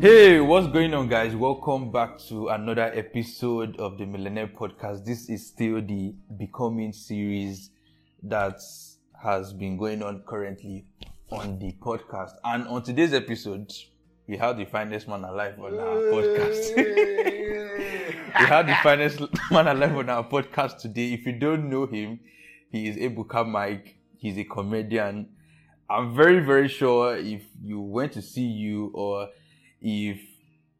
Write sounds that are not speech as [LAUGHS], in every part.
Hey, what's going on, guys? Welcome back to another episode of the Millenaire Podcast. This is still the Becoming series that has been going on currently on the podcast. And on today's episode, we have the finest man alive on our podcast. [LAUGHS] we have the finest man alive on our podcast today. If you don't know him, he is Ebuka MIC. He's a comedian. I'm very, very sure if you went to CU or if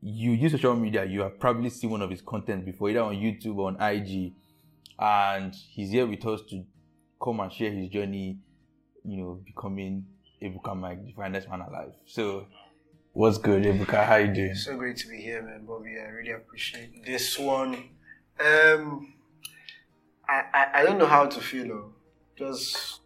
you use social media, you have probably seen one of his content before, either on YouTube or on IG. And he's here with us to come and share his journey, you know, becoming Ebuka MIC, the finest man alive. So, what's good, Ebuka? How you doing? So great to be here, man, Bobby. I really appreciate this one. Um, I, I, I don't know how to feel, though. Just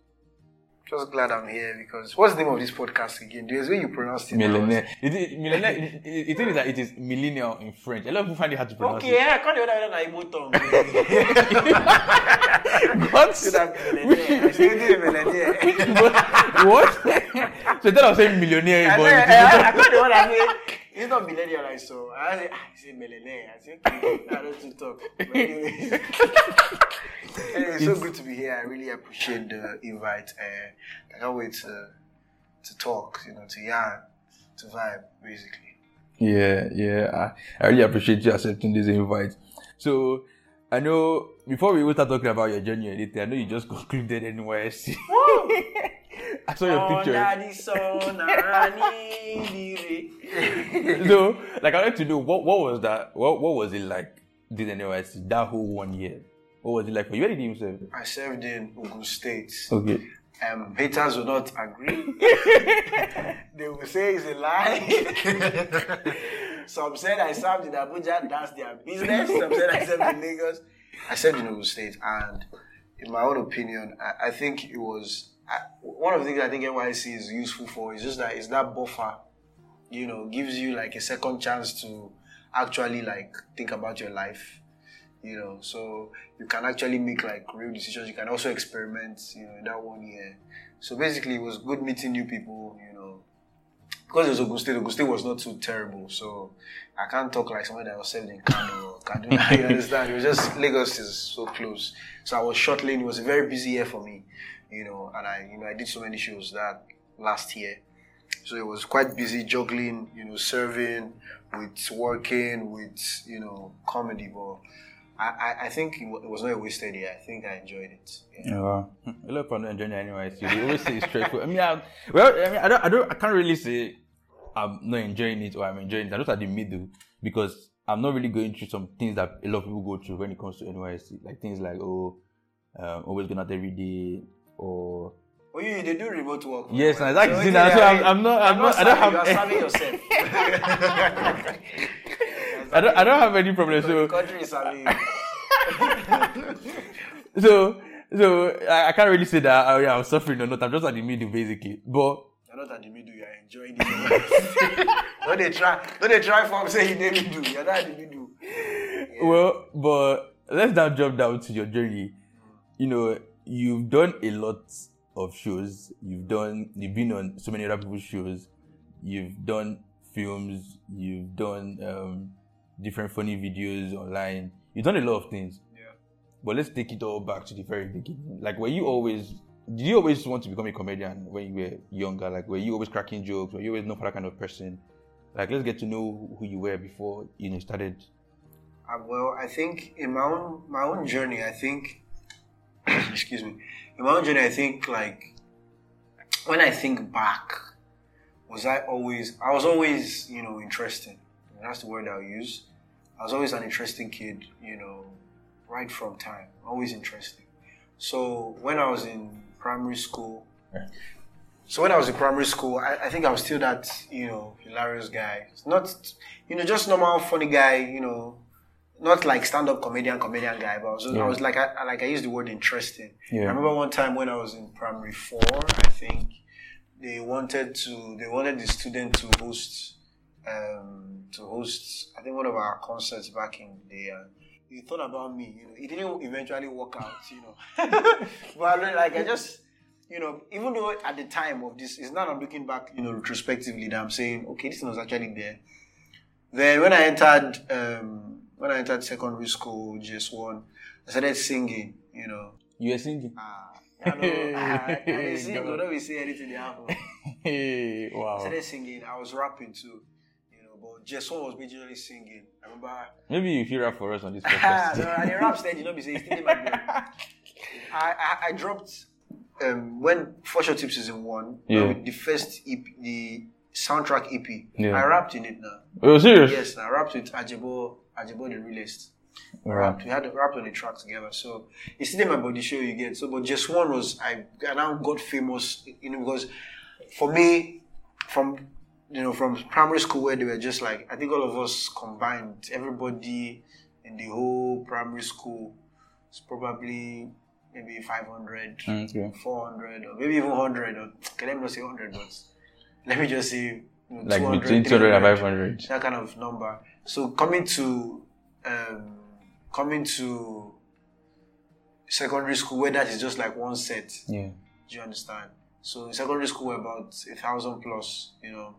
just glad I'm here because what's the name of this podcast again? There's way you pronounce it. Millionaire. It, it, millionaire. It, it, it is that it is millennial in French. A lot of people find it hard to pronounce Okay, yeah, I can't even know Igbo tongue. it. What? So that millionaire. I said it [LAUGHS] what? [LAUGHS] so instead of saying millionaire, I but said, it I, I can't even say it's not millennial I so. I said, ah, I say millionaire. I said, okay, I don't to talk. But anyway. [LAUGHS] anyway, it's so good to be here. I really appreciate the invite. Uh, I can't wait to to talk, you know, to yarn, to vibe, basically. Yeah, yeah. I, I really appreciate you accepting this invite. So, I know before we even start talking about your journey and anything, I know you just [LAUGHS] concluded NYSC. [LAUGHS] I saw your picture. so, [LAUGHS] like, I'd like to know what what was that? What what was it like? Did NYSC that whole one year? What was it like for you? Where did you serve? I served in Ogun State. Okay. Um, haters will not agree. [LAUGHS] they will say it's a lie. [LAUGHS] Some said I served in Abuja, that's their business. Some said I served in Lagos. I served in Ogun State, and in my own opinion, I, I think it was I, one of the things I think NYSC is useful for is just that it's that buffer, you know, gives you like a second chance to actually like think about your life you know. So you can actually make like real decisions. You can also experiment you know in that one year. So basically it was good meeting new people you know. Because it was Ogun State, Ogun State was not too terrible. So I can't talk like someone that was selling in Kano or Kaduna [LAUGHS] you understand? It was just Lagos is so close. So I was shuttling it was a very busy year for me you know and I you know I did so many shows that last year so it was quite busy juggling you know serving with working with you know comedy but I, I, think it, was not a wasted year. I think I enjoyed it. Yeah. Yeah. [LAUGHS] A lot of people enjoy NYSC. They always say it's stressful. I mean, I, well, I mean, I don't, I don't, I can't really say I'm not enjoying it or I'm enjoying it. I'm just at the middle because I'm not really going through some things that a lot of people go through when it comes to NYSC. Like things like, oh, um, always going out every day or Oh, you they do remote work. Yes, Well, and that's so, the okay, So I'm, I- I'm not, I'm not, I don't have, You are serving yourself. [LAUGHS] I don't, I don't have any problem. the So, country is serving. [LAUGHS] so, so I, I can't really say that oh, yeah, I'm suffering or not. I'm just at the middle basically. But You're not at the middle. You are enjoying it. [LAUGHS] don't they try? Don't they try for say you didn't middle? You're not at the middle. Well, but let's now jump down to your journey. You know, you've done a lot of shows. You've done, you've been on so many other people's shows. You've done films. You've done um, different funny videos online. You've done a lot of things. Yeah. But let's take it all back to the very beginning. Like, were you always, did you always want to become a comedian when you were younger? Like, were you always cracking jokes? Were you always known for that kind of person? Like, let's get to know who you were before you know started. Uh, well, I think in my own my own journey, I think, [CLEARS THROAT] excuse me, in my own journey, I think like when I think back, was I always I was always you know interesting. That's the word I'll use. I was always an interesting kid, you know, right from time, always interesting. So when I was in primary school, so when I was in primary school, I, I think I was still that you know hilarious guy. It's Not you know just normal funny guy, you know, not like stand-up comedian, comedian guy, but I was, Yeah. I was like, I, like I used the word interesting. Yeah. I remember one time when I was in primary four, I think they wanted to, they wanted the student to host, um, to host, I think one of our concerts back in the day. And he thought about me, you know, it didn't eventually work out, you know, [LAUGHS] but I like I just. You know, even though at the time of this, it's not I'm looking back, you know, retrospectively that I'm saying, okay, this thing was actually there. Then when I entered um, when I entered secondary school, just one, I started singing. You know, You were singing. ah, I know, ah, I didn't [LAUGHS] sing. Don't be say anything they happen. Hey, [LAUGHS] I started singing. I was rapping too. You know, but just one was majorly singing. I remember. [LAUGHS] Maybe you feel rap for us on this podcast. no, I did rap stage. You know, be say it's still in my blood. I, I, I dropped um, when For Sure Tips season one. Yeah. the first EP, the soundtrack EP. Yeah. I rapped in it now. oh, serious? Yes, I rapped with Ajebo, The realist. Wow. Rapped. We had rapped on the track together. So it's still in my body show you get. So, but just one was I, I now got famous. You know, because for me, from you know, from primary school where they were just like I think all of us combined, everybody in the whole primary school is probably maybe 500, mm, Okay. 400, or maybe even 100. Or can let me not say 100, but let me just say you know, Like 200, between 200 and 500. that kind of number. So coming to um, coming to secondary school where that is just like one set. Yeah. Do you understand? So in secondary school we're about a thousand plus, you know.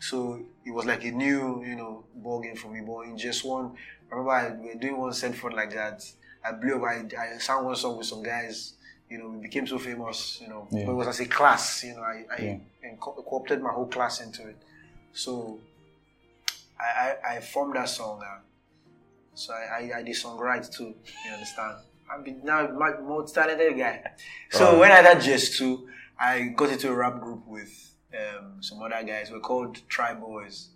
So it was like a new, you know, ball game for me. But in just one, I remember I, we were doing one set for like that. I blew up. I, I sang one song with some guys. You know, we became so famous. You know, Yeah. but it was as a class. You know, I, I Yeah. inco- co-opted my whole class into it. So I, I, I formed that song. Uh, so I, I, I did songwrite too. You understand? I'm now my most talented guy. So Wow. when I did Jess 2, I got into a rap group with um, some other guys. We're called Tri Boys.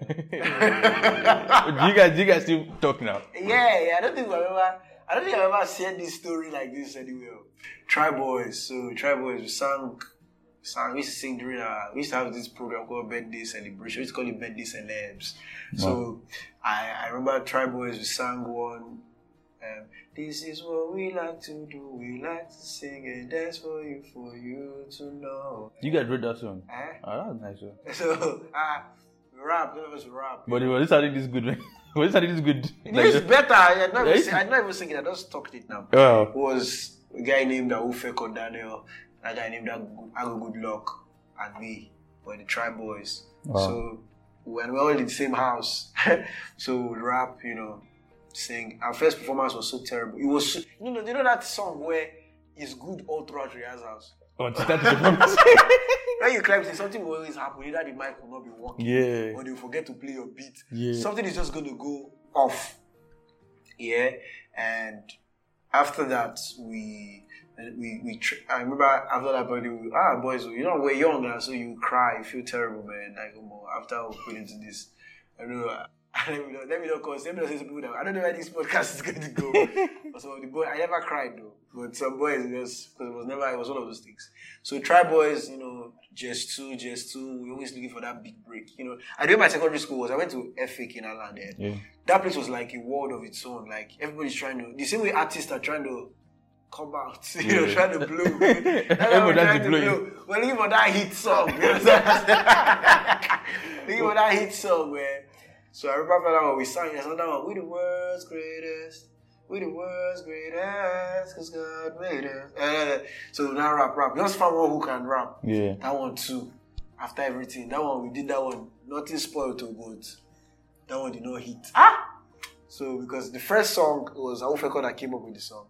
do [LAUGHS] you guys do you guys still talk now? Yeah, yeah. I don't think I've ever. I don't think I've ever said this story like this anywhere. Tri Boys. So Tri Boys, we sang. Sang, we used to sing during our, we used to have this program called birthday celebration. We used to call it birthday celebs. So I, I remember Tri Boys, we sang one. Um, this is what we like to do. We like to sing and dance for you, for you to know. You guys wrote that song. Eh? Oh, that's nice. one. [LAUGHS] So, ah, we rap, none of us rap. But it was it sounded this good. [LAUGHS] was it this good? It's that- better. I'm not, Yeah, even, sing- I'm not even singing. I just talked it now. Oh. was a guy named Awufeko Daniel, a guy named Ago Good Luck, and me. We're the Tribe Boys. Wow. So when we're all in the same house, [LAUGHS] so we rap, you know, sing. Our first performance was so terrible. It was, so, you know, you know that song where it's good all throughout rehearsals. Oh, to start the performance. [LAUGHS] When you climb, something will always happen. Either the mic will not be working, yeah. or they will forget to play your beat. Yeah. Something is just going to go off. Yeah, and after that, we we we. Tr- I remember after that party, we, ah boys, you know we're young now, so you cry, you feel terrible, man. Like um, after we put into this, I don't know. [LAUGHS] Let me not, let me not cause, let me not say to people that I don't know where this podcast is going to go. [LAUGHS] but some of the boys, I never cried though. But some boys, just because it was never, it was one of those things. So try boys, you know, just two, just two. We always looking for that big break. You know, I did my secondary school was I went to FA in Ireland. Yeah. that place was like a world of its own. Like everybody's trying to the same way artists are trying to come out, [LAUGHS] you know, Yeah. trying to blow. [LAUGHS] That's how Everyone we're trying trying to to blow blow. We're looking for that hit song. You understand? looking for that hit song, man. So I remember that one we sang. There's another one. We the world's greatest. We the world's greatest, cause God made us. Uh, so now rap, rap. Just found one who can rap. Yeah. That one too. After everything, that one we did that one. Nothing spoiled to but that one did not hit. Ah. So because the first song was Awufeko that came up with the song.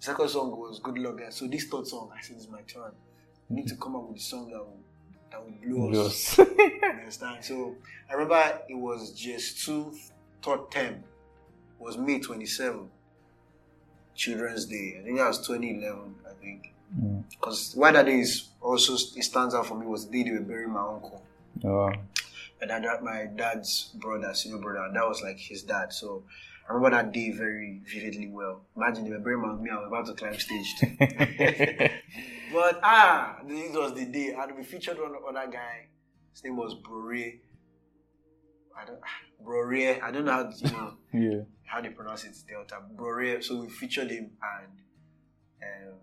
The second song was Good Luck Guys. So this third song, I said, "This is my turn. We need to come up with a song that will that will blow us." Yes. You [LAUGHS] [LAUGHS] understand? So I remember it was just two third term. It was May twenty seven. Children's Day. I think that was 2011, I think. Mm. Because why that day is also it stands out for me was the day they were burying my uncle. Oh. My dad, my dad's brother, senior brother, and that was like his dad. So I remember that day very vividly well. Imagine they were burying my me, I was about to climb stage two. [LAUGHS] but ah, this was the day, and we featured one other guy. His name was Brore. I don't Brore. I don't know how you know [LAUGHS] yeah. how they pronounce it, Delta. Brore. So we featured him and um,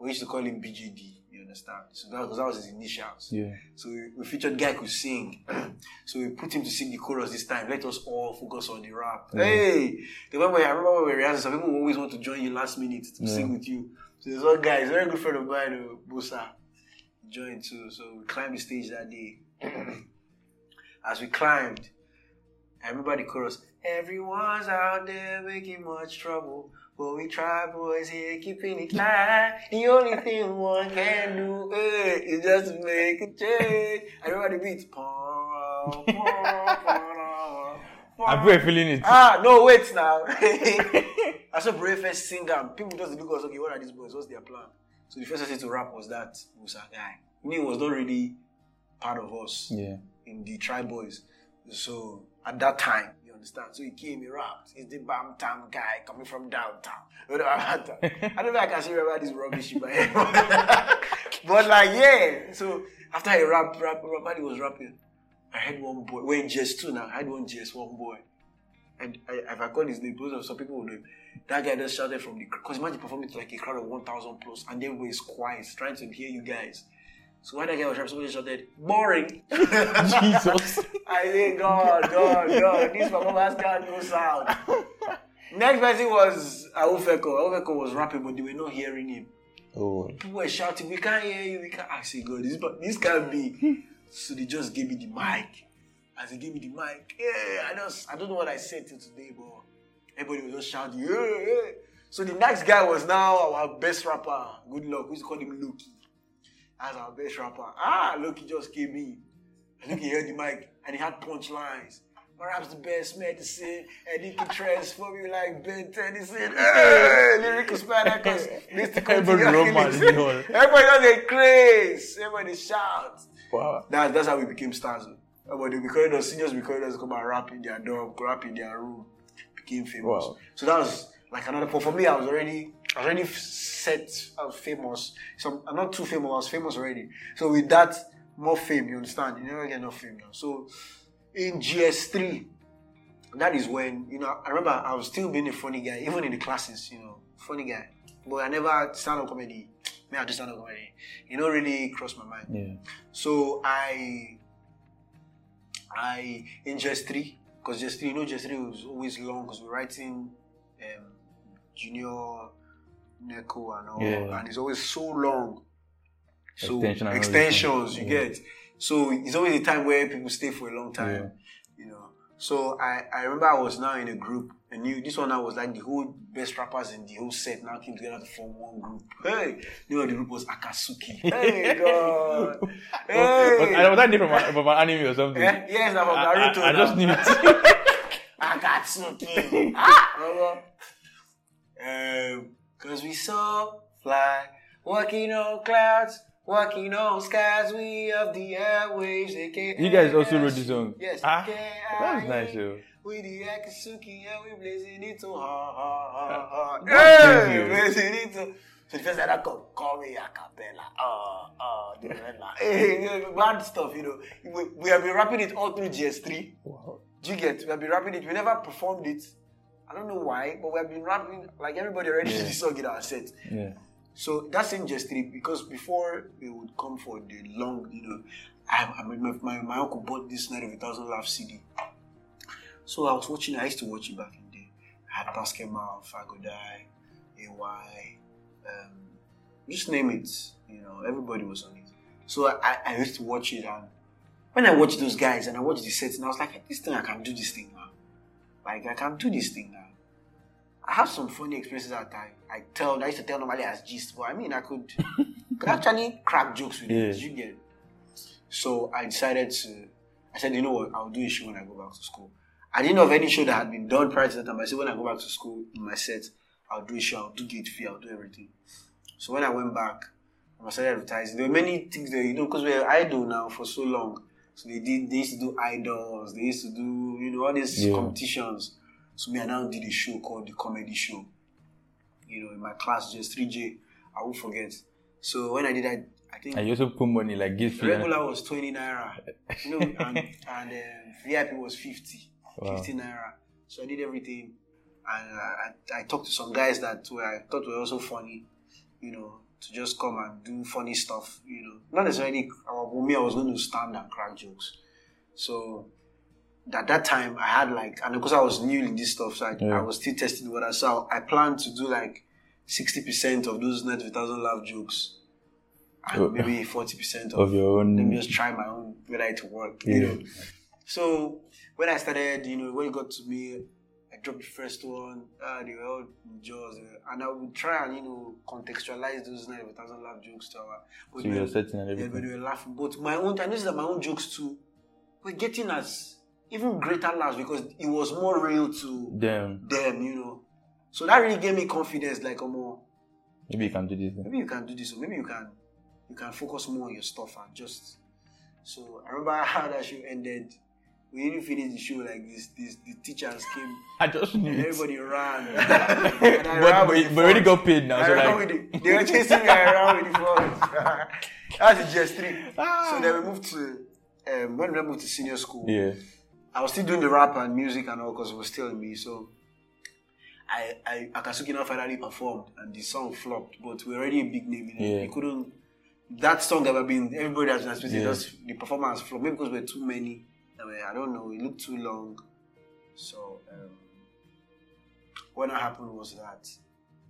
we used to call him BGD, understand? So that, that was his initials. Yeah. So we, we featured guy could sing. [CLEARS THROAT] so we put him to sing the chorus this time. Let us all focus on the rap. Yeah. Hey! remember? I remember when we were some people always want to join you last minute to Yeah. sing with you. So there's one guy, he's a very good friend of mine, uh, Bosa. Joined too. So we climbed the stage that day. [CLEARS THROAT] As we climbed, The chorus. Everyone's out there making much trouble. But we try boys here keeping it light. The only thing one can do eh, is just make a change. I remember the beat. I pray feeling it. Ah, no, wait now. [LAUGHS] I saw Brave first sing them. People just look at us, okay, what are these boys? What's their plan? So the first person to rap was that Musa guy. He was not really part of us Yeah. in the Tribe Boys. So at that time, you understand? So he came, he rapped. He's the Bam Tam guy coming from downtown. [LAUGHS] I don't know I can still remember this rubbish in my head. [LAUGHS] but like, yeah. So after he rapped, rap, rap, he was rapping, I had one boy. We're in GS2 now. I had one GS1 boy. And I, if I call his name, because some people will know him. That guy just shouted from the because imagine performing to like a crowd of 1,000 plus, and everybody is quiet, trying to hear you guys. So when guy was rapping, somebody shouted, boring. [LAUGHS] Jesus. I think, God, God, God, this performance can't go sound. Next person was Aufeko. Aufeko was rapping, but they were not hearing him. Oh. People were shouting, we can't hear you, we can't. I say, God, this, this can't be. So they just gave me the mic. As they gave me the mic, yeah, I just, I don't know what I said till today, but everybody was just shouting, yeah, yeah. So the next guy was now our best rapper. Good luck. We used to call him Loki. As our best rapper. Ah, Loki just came in. And Loki heard the mic and he had punchlines. Perhaps the best medicine, and he can transform you like Ben 10. He said, hey, lyrical spider, because Mr. Everybody in. Everybody does a craze. Everybody shouts. Wow. That, that's how we became stars. Everybody because us seniors, because us come and rap in their dorm, rap in their room, became famous. Wow. So that was like another. For me, I was already, I was already set. I was famous. So I'm not too famous. I was famous already. So with that, more fame. You understand? You never get enough fame now. So in GS3, that is when you know. I remember I was still being a funny guy, even in the classes. You know, funny guy. But I never stand up comedy. Me, I just stand up comedy. You know, really crossed my mind. Yeah. So I, I in GS3 because just three, you know, just three was always long because we're writing um, junior NECO and all, Yeah. and it's always so long. So Extension extensions you everything. get. So it's always a time where people stay for a long time, you know. So I, I remember I was now in a group, and you this one I was like the whole best rappers in the whole set now came together to form one group. Hey, the name of the group was Akatsuki. [LAUGHS] Hey God, Was, hey. was that name from, from an anime or something? Eh, yes, I'm from I, Naruto. I, I now. just knew it. [LAUGHS] Akatsuki. ah, [LAUGHS] um, cause we so fly, walking on clouds, walking on skies. We of the airwaves. They can't You guys also wrote us. this song? Yes. Ah, Can't That's hear nice, yo. We the Akatsuki and we blazing it to hard, hard, hard, hard. Hey, blazing it to. So the first time I come, call me a cappella. Uh, uh, the Rena. Hey, you know, bad stuff, you know. We, we have been rapping it all through GS3. Wow. Do you get? We have been rapping it. We never performed it. I don't know why, but we have been rapping like everybody already Yeah. the song our set. Yeah. So that's in just three because before we would come for the long, you know, I, I mean, my, my, my uncle bought this Night of a Thousand Laughs CD. So I was watching. I used to watch it back in the day. I had Basketmouth, Fagodai, AY, um, just name it. You know, everybody was on it. So I, I used to watch it, and when I watched those guys and I watched the sets, and I was like, this thing I can do this thing. Like I can do this thing now. I have some funny experiences that I, I tell I used to tell normally as gist, but I mean I could [LAUGHS] could actually crack jokes with Yeah. it. You get. So I decided to I said, you know what, I'll do a show when I go back to school. I didn't know of any show that had been done prior to that time. I said when I go back to school in my set, I'll do a show, I'll do gate fee, I'll do everything. So when I went back, I started advertising. There were many things that you know because we were idol now for so long. So they did. They used to do idols. They used to do you know all these Yeah. competitions. So me, I now did a show called the Comedy Show. You know, in my class, just 3J. I won't forget. So when I did that, I think I used to put money like gift the fee. and- regular was 20 naira. You know, and, and um, VIP was 50. Wow. 50 naira. So I did everything. And uh, I, I talked to some guys that were, I thought were also funny, you know, to just come and do funny stuff, you know. Not necessarily, for me, I was going to stand and crack jokes. So at that time, I had like, and because I was new in this stuff, so I, Yeah. I was still testing what I saw. I planned to do like 60% of those net with thousand laugh jokes. And Oh. maybe 40% of Of your let me own. just try my own whether it work. Yeah. You know. So when I started, you know, when it got to me, I dropped the first one. Uh, they were all jaws, uh, and I would try and you know contextualize those nine of a thousand laugh jokes to our. But So you're setting and yeah, but they were laughing. But my own, I noticed that my own jokes too were getting us even greater laughs because it was more real to Then them, you know. So that really gave me confidence. Like, oh, more maybe you can do this. maybe you can do this, or maybe you can you can focus more on your stuff and just. So I remember [LAUGHS] how that show ended. We didn't finish the show like this. This the teachers came [LAUGHS] I just knew and it. everybody ran. [LAUGHS] [LAUGHS] And I but ran but with you the but already got paid now. I So like, the, they were chasing me around with the phone. That's the GS3. Ah. So then we moved to um, when we moved to senior school. yeah, I was still doing the rap and music and all because it was still in me. So I, I Akatsuki now finally performed and the song flopped, but we're already a big name. You know, Yeah. you couldn't. That song ever been everybody has been Yeah. just the performance flopped maybe because we're too many. Were- I don't know. It looked too long. So um, what happened was that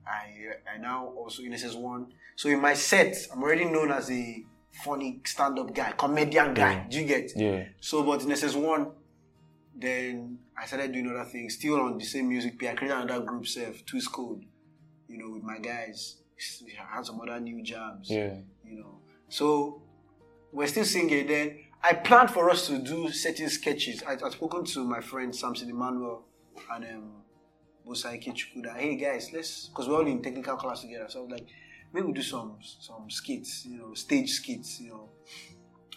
I I now also in SS1. So in my set, I'm already known as a funny stand-up guy, comedian guy. Yeah. Do you get? yeah, So, but in SS1, then I started doing other things, still on the same music. I created another group, self, Twist Code, you know, with my guys. I had some other new jams, yeah, you know. So, we're still singing. Then I planned for us to do certain sketches. I, I'd spoken to my friend Samson Emmanuel and um, Bosaiki Chukuda. Hey guys, let's, because we're all in technical class together. So I was like, maybe we do some some skits, you know, stage skits, you know.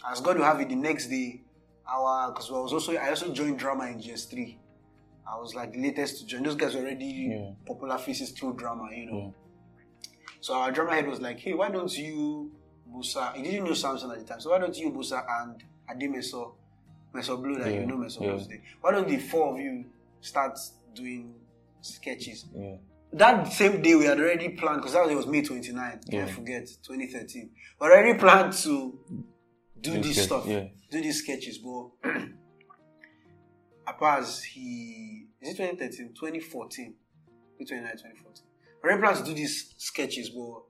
As God will have it, the next day, our because I was also I also joined drama in GS3. I was like the latest to join. Those guys were already Yeah. popular faces through drama, you know. Yeah. So our drama head was like, "Hey, why don't you, Busa? He didn't know Samson at the time. So why don't you, Busa and Ademeso, Meso Blue, that Yeah, you know Meso yeah. Blue's day? Why don't the four of you start doing sketches?" yeah, That same day we had already planned because that was, it was May 29. Yeah. Can't forget 2013. We already planned to do this sketch, stuff, yeah. do these sketches, but [CLEARS THROAT] Apaz, he is it 2013, 2014, 2029, 2014. We already planned to do these sketches, but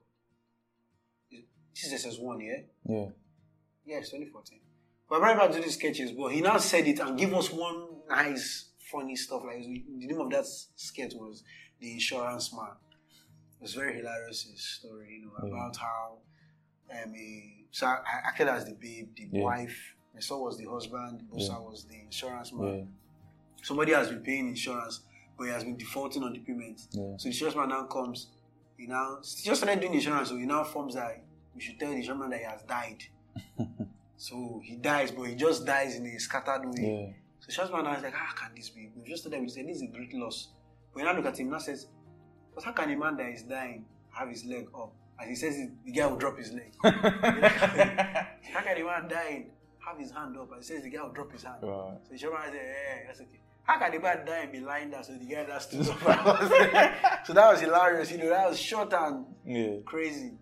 this is SS1, yeah? yeah, Yes, 2014. But to do these sketches, but he now said it and give us one nice, funny stuff. Like the name of that sketch was The Insurance Man. It was very hilarious his story, you know, Yeah. about how um, he, so I acted as the babe, the Yeah. wife, and so was the husband, Bosa Yeah. was the insurance man. yeah, Somebody has been paying insurance, but he has been defaulting on the payment. So the insurance man now comes, he now he just started doing insurance, so he now forms that we should tell the insurance man that he has died. [LAUGHS] so he dies, but he just dies in a scattered way. yeah. So insurance now is like, how can this be? We've just told them, we said, this is a great loss. But he now look at him now says, but how can a man that is dying have his leg up? And he says the guy will drop his leg. [LAUGHS] how can a man dying have his hand up? And he says the guy will drop his hand. Wow. So the insurance man said, eh, that's okay. How can the man die and be lying down so the guy that stood [LAUGHS] up? [LAUGHS] so that was hilarious, you know, that was short and yeah. crazy.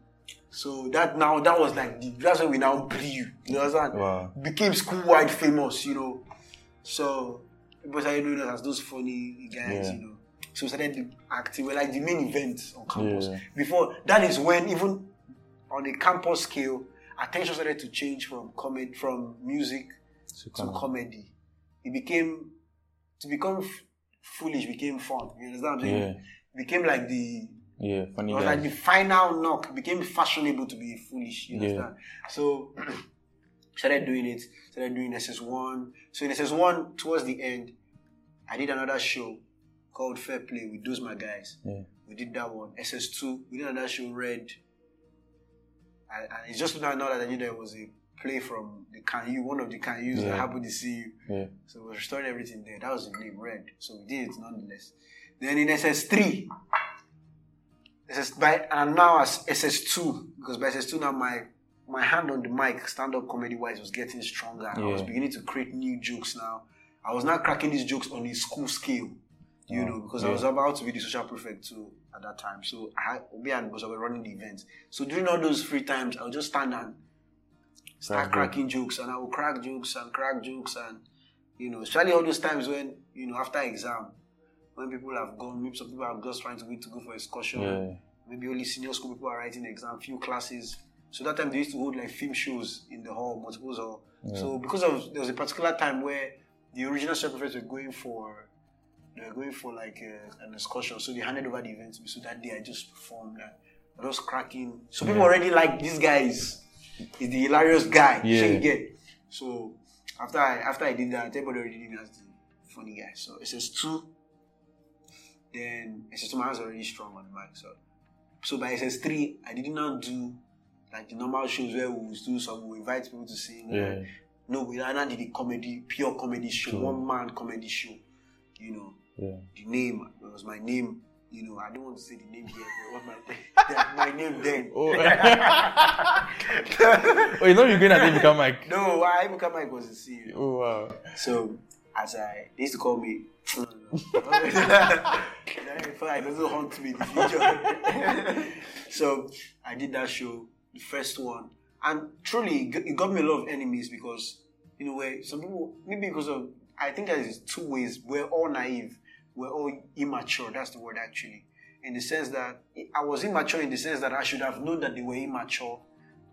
So that now that was like the, that's when we now blew. You understand? Wow. Became school wide famous, you know. So people started doing us as those funny guys, Yeah. you know. So we started the acting. We're like the main event on campus. Yeah. Before that is when even on a campus scale, attention started to change from comedy from music So to comedy. It became to become f- foolish became fun. You understand what Yeah. It became like the Yeah, funny it was like the final knock. It became fashionable to be foolish. You Yeah. understand? So [CLEARS THROAT] started doing it. Started doing SS1. So in SS1, towards the end, I did another show called Fair Play with those my guys. Yeah. We did that one. SS2, we did another show, Red. And, and it's just now that I knew there was a play from the Can You, one of the Can Yous Yeah. happened to see you. Yeah. So we restored everything there. That was the name, Red. So we did it nonetheless. Then in SS3, SS by and now as SS2, because by SS2 now my my hand on the mic, stand-up comedy wise, was getting stronger. I was beginning to create new jokes now. I was now cracking these jokes on a school scale, you Oh, know, because I was about to be the social prefect too at that time. So I had Obi and Bosa were running the events. So during all those free times, I would just stand and start Crack cracking jokes and I would crack jokes and crack jokes and you know, especially all those times when, you know, after exam, when people have gone, maybe some people are just trying to wait to go for excursion. Yeah. Maybe only senior school people are writing exam, few classes. So that time they used to hold like film shows in the hall, multiples hall. Yeah. So because of there was a particular time where the original Street Prophets were going for they were going for like uh, an excursion, so they handed over the event to me. So that day I just performed that. I was cracking. So people already like this guy is is the hilarious guy. Yeah. You get. So after I after I did that, everybody already knew me as the funny guy. So SS2, then SS2 my hands are already strong on the mic. So so by SS3, I did not do like the normal shows where we do some we invite people to sing. Yeah. No, we rather did a comedy, pure comedy show, Sure. one man comedy show. You know, Yeah. the name was my name. You know, I don't want to say the name here, but it was my, [LAUGHS] my name then. Oh. [LAUGHS] oh, you know you're going to become like. no, why become Mike was a CEO. Oh wow. So as I they used to call me Doesn't haunt me in the future. so I did that show, the first one. And truly it got me a lot of enemies because you know where some people maybe because of I think there's two ways. We're all naive, we're all immature, that's the word actually. In the sense that I was immature in the sense that I should have known that they were immature.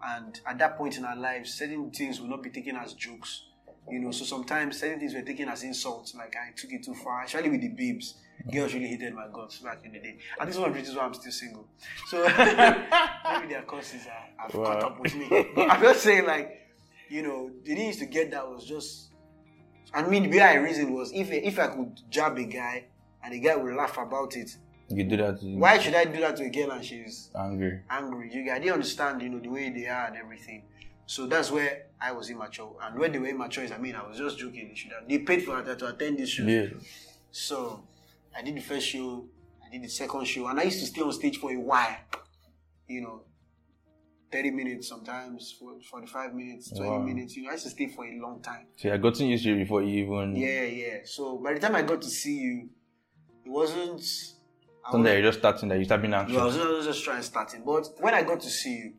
And at that point in our lives, certain things will not be taken as jokes. You know, so sometimes certain things were taken as insults, like I took it too far, especially with the babes. Girls really hated my guts back in the day. And this is one of the reasons why I'm still single. So [LAUGHS] maybe their causes are, have caught up with me. [LAUGHS] But I'm just saying, like, you know, the things to get that was just. I mean, the way I reasoned was if if I could jab a guy and the guy would laugh about it, You do that. To why should I do that to a girl and she's Angry. angry. You I didn't understand, you know, the way they are and everything. So that's where I was immature. And when they were immature is I mean I was just joking. They should have they paid for that to attend this show. Yeah. So I did the first show, I did the second show, and I used to stay on stage for a while. You know, 30 minutes sometimes, 45 minutes, 20 Wow. minutes. You know, I used to stay for a long time. So I got to used to it before you even. Yeah, yeah. So by the time I got to CU, it wasn't I Something that you're just starting that you start being anxious. just, I was just trying starting. But when I got to CU,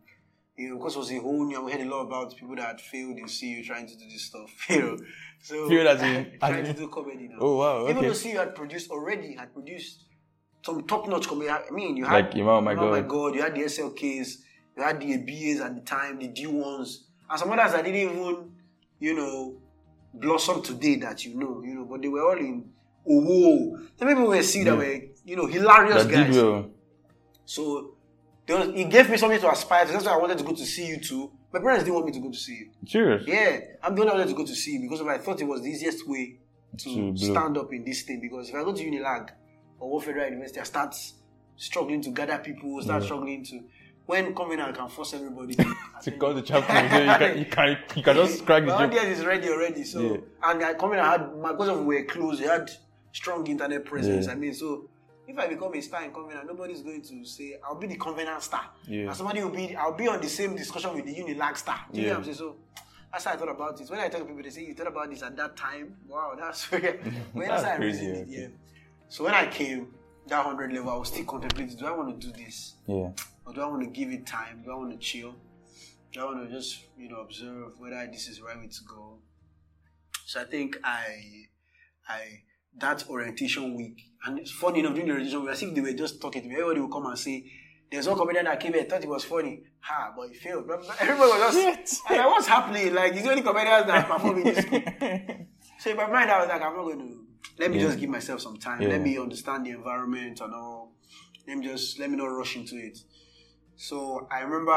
you know, because it was a whole new, we heard a lot about people that had failed in CU trying to do this stuff. [LAUGHS] You know, so Failed as in- [LAUGHS] trying to do comedy now. Oh, wow, Okay. Even though you had produced already, had produced some top-notch comedy. I mean, you had Like Imam, Oh my Imam, my God. God, you had the SLKs, you had the ABAs at the time, the D1s, and some others that didn't even, you know, blossom today that you know, you know, but they were all in. Oh, whoa. Then maybe we were see that Yeah. were, you know, hilarious that guys. So was, it gave me something to aspire to. That's why I wanted to go to CU too. My parents didn't want me to go to CU. Serious. Yeah, I'm the only one to go to CU because I thought it was the easiest way to To stand up in this thing. Because if I go to Unilag or World Federal University, I start struggling to gather people, start Yeah. struggling to. When coming, I can force everybody [LAUGHS] to, To come to chapter, so you can you can you can just crack the My audience is ready already. So Yeah. and I Covenant had my because of we were close, they had strong internet presence. Yeah. I mean, so if I become a star in Covenant, nobody's going to say I'll be the Covenant star. Yeah. And somebody will be I'll be on the same discussion with the Unilag star. Do you Yeah. know what I'm saying? So that's how I thought about it. When I tell people, they say you thought about this at that time. Wow, that's [LAUGHS] where when [LAUGHS] That's that's I crazy, it, yeah. So when I came that hundred level, I was still contemplating: Do I want to do this? Yeah. Or do I want to give it time? Do I want to chill? Do I want to just, you know, observe whether this is where right way to go? So I think I, I, that orientation week, and it's funny enough, during the orientation week, as if they were just talking to me, everybody would come and say, there's one comedian that came here, thought it was funny. Ha, but he failed. Everybody was just, and like, what's happening? Like, it's the only comedians that perform in this school. [LAUGHS] So in my mind, I was like, I'm not going to, let me Yeah. just give myself some time. Yeah. Let me understand the environment and all. Let me just, let me not rush into it. So I remember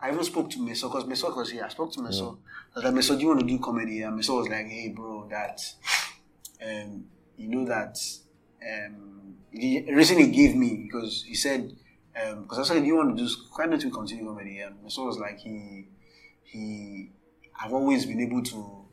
I even spoke to Meso because Meso was here. I spoke to Meso. I was like, Meso, do you want to do comedy? And Meso was like, hey, bro, that, um, you know that, um, the reason he gave me because he said, um, because I said, you want to do, why don't we continue comedy? And Meso was like, he, he, I've always been able to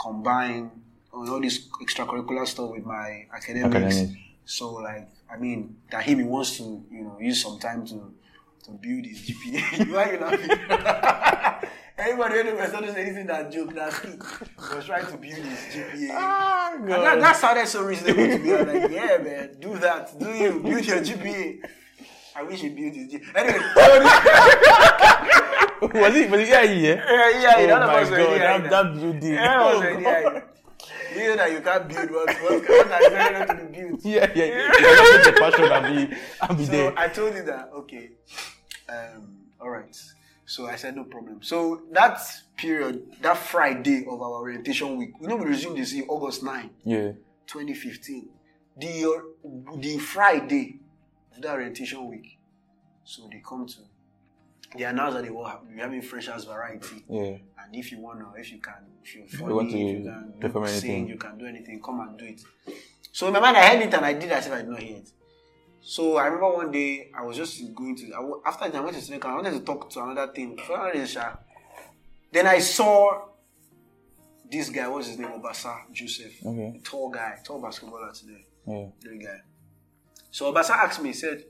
combine all this extracurricular stuff with my academics. Academics. So like, I mean, that him he wants to, you know, use some time to to build his GPA. [LAUGHS] Why you laughing? [LAUGHS] Everybody when were starting anything that joke last week was trying to build his GPA. Ah, And that, that sounded so reasonable to me. I was like, yeah, man, do that. Do you build your GPA? I wish he built his GPA. Anyway, [LAUGHS] was it was it yeah yeah? yeah, yeah, Oh none of my us god, that, that building. Yeah, oh, was god. You know that you can't build what what what that is very not to be built. Yeah, yeah, yeah. You can get the passion and be and be So there. I told you that okay. Um, all right. So I said, no problem. So that period, that Friday of our orientation week, you know, we resumed this in August 9, Yeah. 2015. The, the Friday of that orientation week. So they come to, they announced that they have, we're having freshers variety. Yeah. And if you want to, if you can, if you're funny, want to if you can perform do, anything. you can do anything, come and do it. So in my mind, I heard it and I did as if I did not hear it. So I remember one day I was just going to I, after I went to Seneca, I wanted to talk to another thing. For another reason, sha. Then I saw this guy. What's his name? Obasa Joseph. Okay. Tall guy, tall basketballer today. Yeah. Great guy. So Obasa asked me, he said,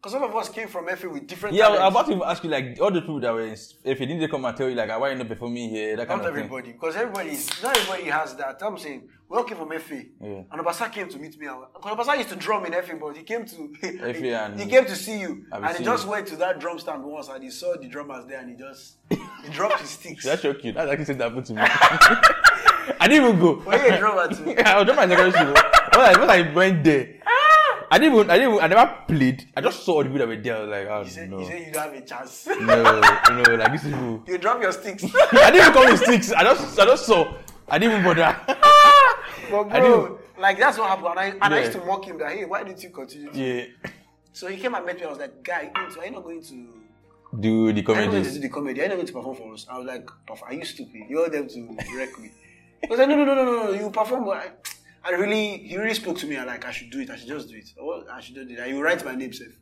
because all of us came from FA with different. Yeah, I was about to even ask you like all the people that were in, you didn't they come and tell you like ah, why you not performing here, that kind Not of everybody, because everybody is not everybody has that. I'm saying we all came from FA, Yeah. and Obasa came to meet me. Because Obasa used to drum in FA, but he came to FA and- he came to see you, and he just you. went to that drum stand once, and he saw the drummers there, and he just he dropped his sticks. That's so cute. That's actually something that happened to me. [LAUGHS] I didn't even go. Were you a drummer too? [LAUGHS] I was just my secondary school. When I, when I went there, I didn't even, I didn't even, I never played. I just saw all the people that were there. I was like, oh He said, no. he said you don't have a chance. no, no, like this is who. you drop your sticks. [LAUGHS] I didn't even come with sticks. I just, I just saw. I didn't even bother. [LAUGHS] but I bro, like that's what happened. And I, and I used to mock him that hey, why didn't you continue? Yeah. So he came and met me. I was like, guy, are you not going to? Do the Are you not going to do the comedy? You not going to perform for us? I was like, "Perf- are you stupid? You want them to wreck me? He was like, no, no, no, no, no, no. You perform, but I, I really, he really spoke to me. and like, I should do it. I should just do it. I should do it. And you write my name, safe.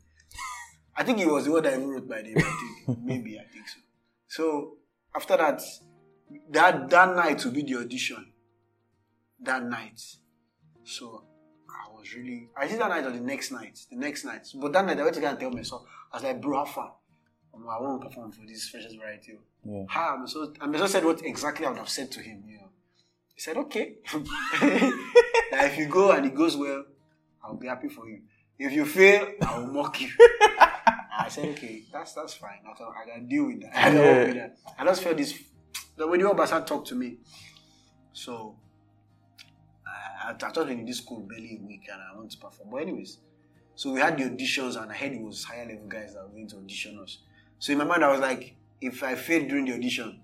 I think he was the one that even wrote my name. I think [LAUGHS] maybe I think so. So after that, that that night will be the audition. That night, so I was really. I did that night or the next night. The next night, but that night I went to go and tell myself. I was like, bro, how far? I want to perform for this freshers variety. Yeah. How? And so, and so said what exactly I would have said to him. You he said, okay. [LAUGHS] that if you go and it goes well, I'll be happy for you. If you fail, I will mock you. [LAUGHS] I said, okay, that's that's fine. I can, I can deal with that. I work with that. I just felt this. The the Obasa talked to me, so I, I, I just in this school barely a week and I want to perform. But anyways, so we had the auditions and I heard it was higher level guys that were going to audition us. So in my mind, I was like, if I fail during the audition,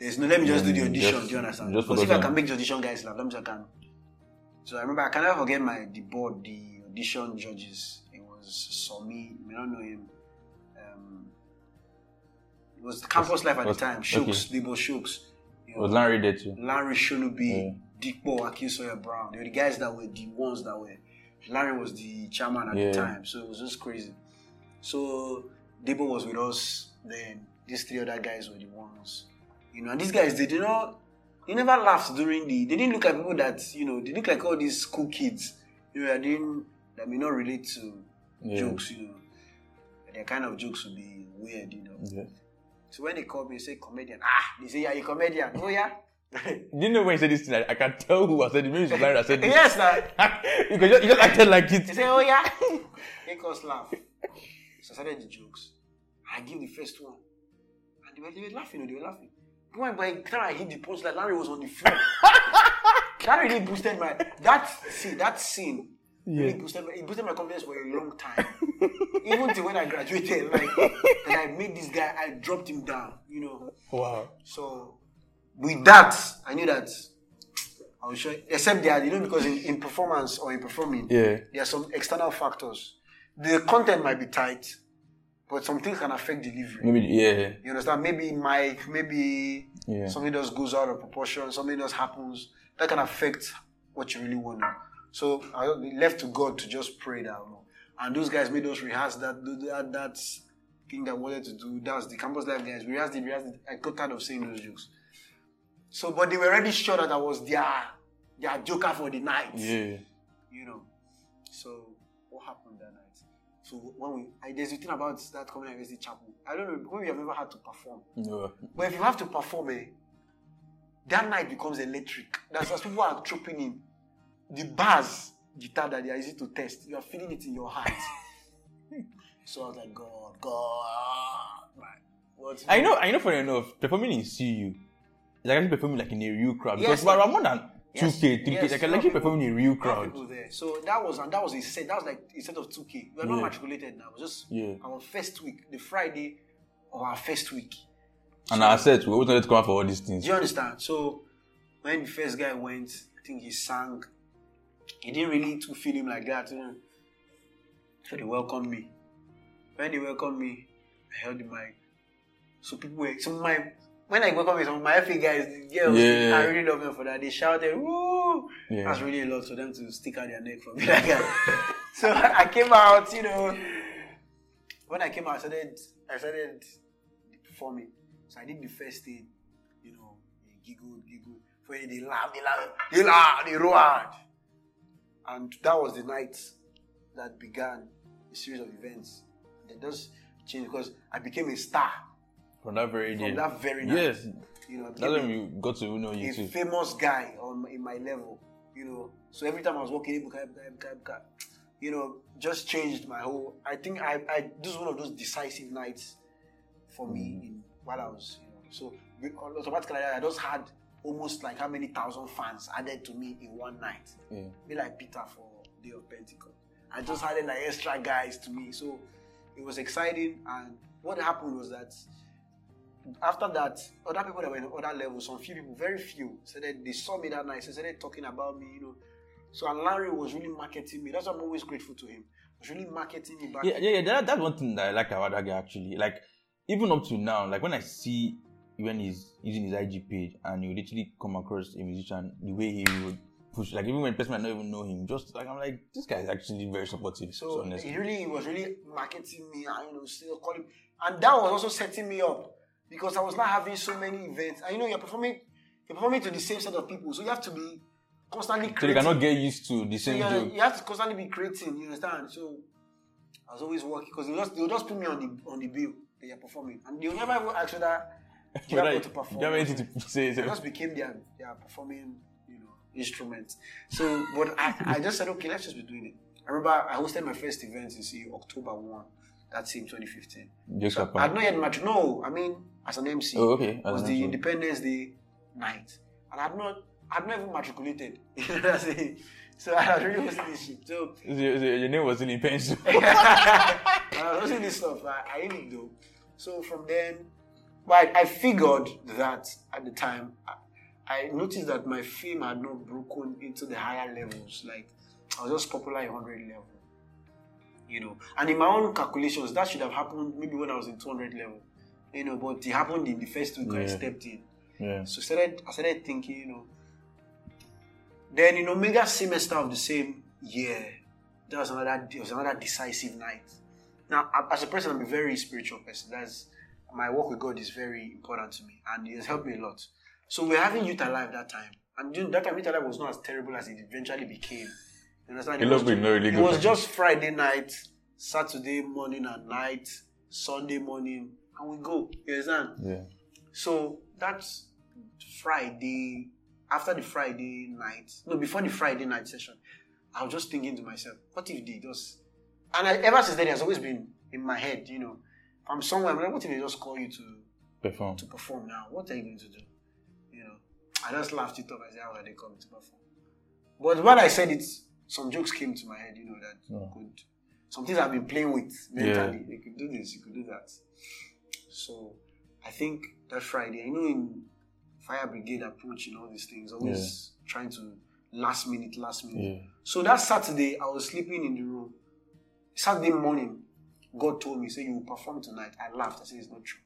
there's no, let me just do the Mm, audition. just- do you understand? just Because if I can make the audition guys laugh, let me just can. So I remember I can never forget my the board, the audition judges. It was Somi, you may not know him. Um, it was Campus Life at the time. Shooks, Debo Shooks. You know, Was Larry there too? Larry Shonubi, Dickbo, Akisoya Brown. They were the guys that were the ones that were. Larry was the chairman at Yeah. the time, so it was just crazy. So Debo was with us. Then these three other guys were the ones. You know, and these guys they did not. They never laughed during the. They didn't look at people that you know. They look like all these school kids. You know, that didn't that may not relate to Yeah. jokes. You know, their kind of jokes would be weird. You know. Yeah. So when they call me, they say comedian. Ah, they say yeah, you comedian. Oh yeah. Do [LAUGHS] you know when he said this thing? I, I can tell who I said it. Maybe it's Larry that said [LAUGHS] this. yes, sir. because [LAUGHS] you just, you just acted like it. say, oh yeah, make us laugh. So I started the jokes. I give the first one, and they were, they were laughing. They were laughing. When by the time I hit the punchline, Larry was on the floor. [LAUGHS] that really boosted my that see that scene. Really boosted my, it boosted my confidence for a long time. Even till when I graduated, like, and I made this guy, I dropped him down. You know. Wow. So with that, I knew that I was sure. Except that you know, because in, in performance or in performing, Yeah. there are some external factors. The content might be tight, but some things can affect delivery. Maybe yeah. You understand? Maybe mic, maybe Yeah. something just goes out of proportion, something just happens that can affect what you really want. So I left to God to just pray that. And those guys made us rehearse that that that thing that I wanted to do. That's the campus life guys. We rehearsed it, rehearsed it. I got tired of saying those jokes. So, but they were already sure that I was their their joker for the night. Yeah. You know. So to when we I, there's a thing about that Covenant University chapel. I don't know when we have never had to perform. No. But if you have to perform, eh, that night becomes electric. That's as people are tripping in. The bars guitar that they are easy to test. You are feeling it in your heart. [LAUGHS] so I was like, God, God, man. What's I know, I know. Funny enough, performing in CU, it's like actually performing like in a real crowd because yes, but more than. 2K, 3K. Yes, can actually perform in a real crowd. So that was and that was a set. That was like instead of 2K. We are not yeah. matriculated now. Just yeah. our first week, the Friday of our first week. So, and our set, we wanted to come out for all these things. Do you understand? So when the first guy went, I think he sang. He didn't really to feel him like that. You know? So they welcomed me. When they welcomed me, I held the mic. So people were so my when I welcome me, some of my FA guys, the girls, Yeah. I really love them for that. They shouted, "Woo!" Yeah. That's really a lot for them to stick out their neck for me like [LAUGHS] that. so I came out, you know. When I came out, I started, I started performing. So I did the first thing, you know, they giggled, giggled. When they laughed, they laughed, they laughed, they roared. And that was the night that began a series of events. They just changed because I became a star From that very day. from that very night. Yes. You know, I That's when you got to know you a too. famous guy on in my level, you know. So every time I was walking, Ebuka, you know, just changed my whole. I think I, I this is one of those decisive nights for me Mm. in, while I was, you know. So we- automatically, I just had almost like how many thousand fans added to me in one night. Yeah. Be like Peter for Day of Pentecost. I just added like extra guys to me, so it was exciting. And what happened was that after that, other people that were in other levels, some few people, very few, said that they saw me that night, so started talking about me, you know. So and Larry was really marketing me. That's why I'm always grateful to him. He was really marketing me back. Yeah, yeah, yeah. That, that's one thing that I like about that guy actually. Like, even up to now, like when I see when he's using his IG page and you literally come across a musician, the way he would push, like even when person might not even know him, just like I'm like, this guy is actually very supportive. So, So he really he was really marketing me and you know still calling and that was also setting me up because I was not having so many events. And you know you're performing you're performing to the same set of people. So you have to be constantly creating. So you cannot get used to the same joke. you have to constantly be creating, you understand? So I was always working because they just they'll just put me on the on the bill that you're performing. And they'll never even ask whether you [LAUGHS] Whether have you to perform. you have anything to say. I so- just became their their performing, you know, instrument. So, but I, I just said, okay, let's just be doing it. I remember I hosted my first event in see October one, that same 2015. Jokes So. I had not yet match. No, I mean as an MC. Oh, okay. It was the MC. Independence Day night, and I had not, I had not even matriculated. [LAUGHS] You know what I'm saying? So [LAUGHS] I was really hosting this shit. So So your, your name was in pencil. [LAUGHS] I was hosting this stuff. I, I didn't though. So from then, but I, I figured that at the time, I, I noticed that my fame had not broken into the higher levels. Like I was just popular in 100 level, you know. And in my own calculations, that should have happened maybe when I was in 200 level, you know. But it happened in the first week I stepped in. yeah. So started, I started thinking, you know. Then in Omega semester of the same year, there was another there was another decisive night. Now, as a person, I'm a very spiritual person. That's my work with God is very important to me, and it has helped me a lot. So we're having Youth Alive that time, and during that time Youth Alive was not as terrible as it eventually became. You understand? It was, looked not really it was just Friday night, Saturday morning and night, Sunday morning, and we go. You understand? Yeah. So that's Friday. After the Friday night, no, before the Friday night session, I was just thinking to myself, what if they just. And I, ever since then, it has always been in my head, you know. If I'm somewhere, I'm like, what if they just call you to, Perform. to perform now? What are you going to do? You know. I just laughed it off. I said, how are they coming to perform? But when I said it, some jokes came to my head, you know, that Yeah. could. Some things I've been playing with mentally. You could do this, you could do that. So I think that Friday, I know in fire brigade approach and all these things, always trying to last minute, last minute. Yeah. So that Saturday, I was sleeping in the room. Saturday morning, God told me, say you will perform tonight. I laughed. I said it's not true.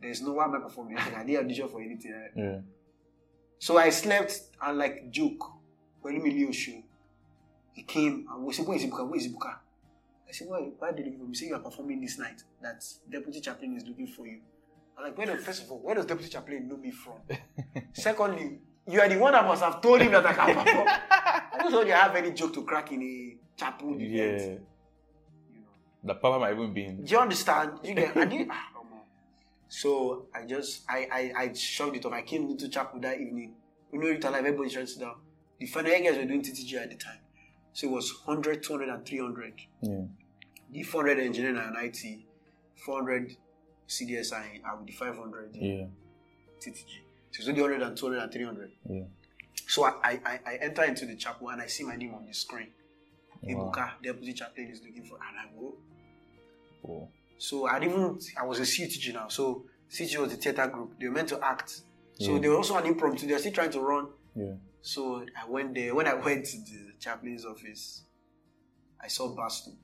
There's no am I performing. I didn't audition for anything. Yeah. So I slept and like joke. When me Leo show, he came and we said, Where is Ebuka? Where is Ebuka? I said, Why, why did you give me say you are performing this night? That deputy chaplain is looking for you. I'm like, where first of all, where does deputy chaplain know me from? [LAUGHS] Secondly, you are the one that must have told him that I can perform. I don't know you have any joke to crack in a chapel event. Yeah. You know. The papa might even be in. Do you understand? You get I did ah. So I just I I I shoved it off. I came into chapel that evening. You know it alive, everybody sit down. The final guys were doing TTG at the time. So it was 100, 200, and 300. Yeah. The 400 engineering and IT, 400 CDSI, and with the 500 Yeah. TTG. So it's only 100 and 200 and 300. Yeah. So I, I, I- I enter into the chapel and I see my name on the screen. Wow. Ebuka, deputy chaplain is looking for, and I go. Oh. So I even I was a CTG now. So CTG was the theater group. They were meant to act. So Yeah. they were also an impromptu. They were still trying to run. Yeah. So I went there. When I [LAUGHS] went to the chaplain's office, I saw Basto.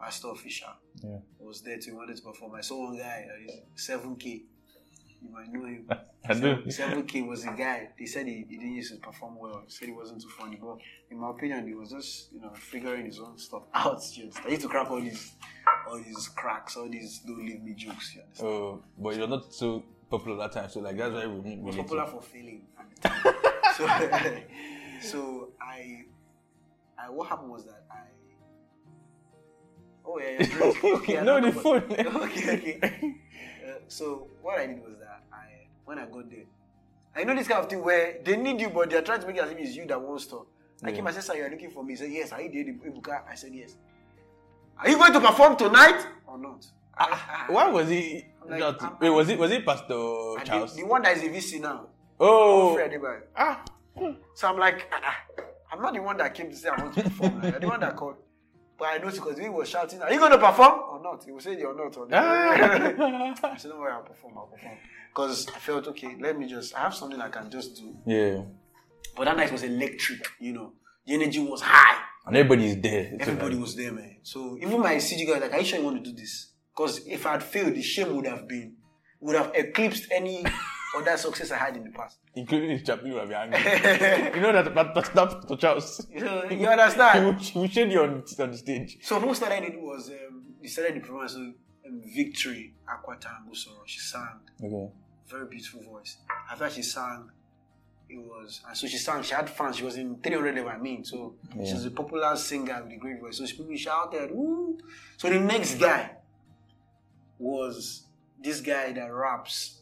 Basto official Yeah. I was there too. He wanted to perform. I saw one guy, uh, 7K. You might know him. [LAUGHS] I do. 7K was a guy. They said he, he didn't used to perform well. He said he wasn't too funny. But in my opinion, he was just, you know, figuring his own stuff [LAUGHS] out. Just, I used to crack all these all these cracks, all these don't leave me jokes. You understand? Oh, but you're not so popular that time, so like that's why we we was popular for failing the [LAUGHS] so, [LAUGHS] so I, I, what happened was that I. Oh yeah, yeah. [LAUGHS] drink. Okay, No, the phone. okay, okay. Uh, so what I did was that I, when I got there, I know this kind of thing where they need you, but they're trying to make it as if it's you that wants to. I Yeah. came and said, "Sir, you're looking for me." He said, "Yes." Are you there, Ebuka? I said, "Yes." Are you going to perform tonight or not? Ah, Why was he? I'm like, not- I'm- wait, was it was it Pastor And the, Charles? the one that is a VC now. Oh, Free Adebayo. ah, So I'm like, ah, ah, I'm not the one that came to say I want to perform. Like, you're the one that called. But I noticed because he was shouting, Are you going to perform or not? He was saying you're not. Or [LAUGHS] I ah. said, Don't worry, I'll perform. I'll perform. Because I felt, okay, let me just, I have something I can just do. yeah, But that night was electric, you know. The energy was high. and everybody's there. Everybody was there, man. So even my CG guy was like, Are you sure you want to do this? Because if I had failed, the shame would have been, would have eclipsed any [LAUGHS] other success I had in the past. including his chaplain will be angry. [LAUGHS] you know that that that, that to Charles. You, know, you He understand? he shade you on, on the stage. So who started it was um, he started the program so um, Victory Aquata Musoro. She sang Okay. very beautiful voice. After she sang, it was and so she sang. She had fans. She was in 300 level. I mean, so Yeah. she's a popular singer with a great voice. So she people shouted, "Woo!" So the next guy was this guy that raps.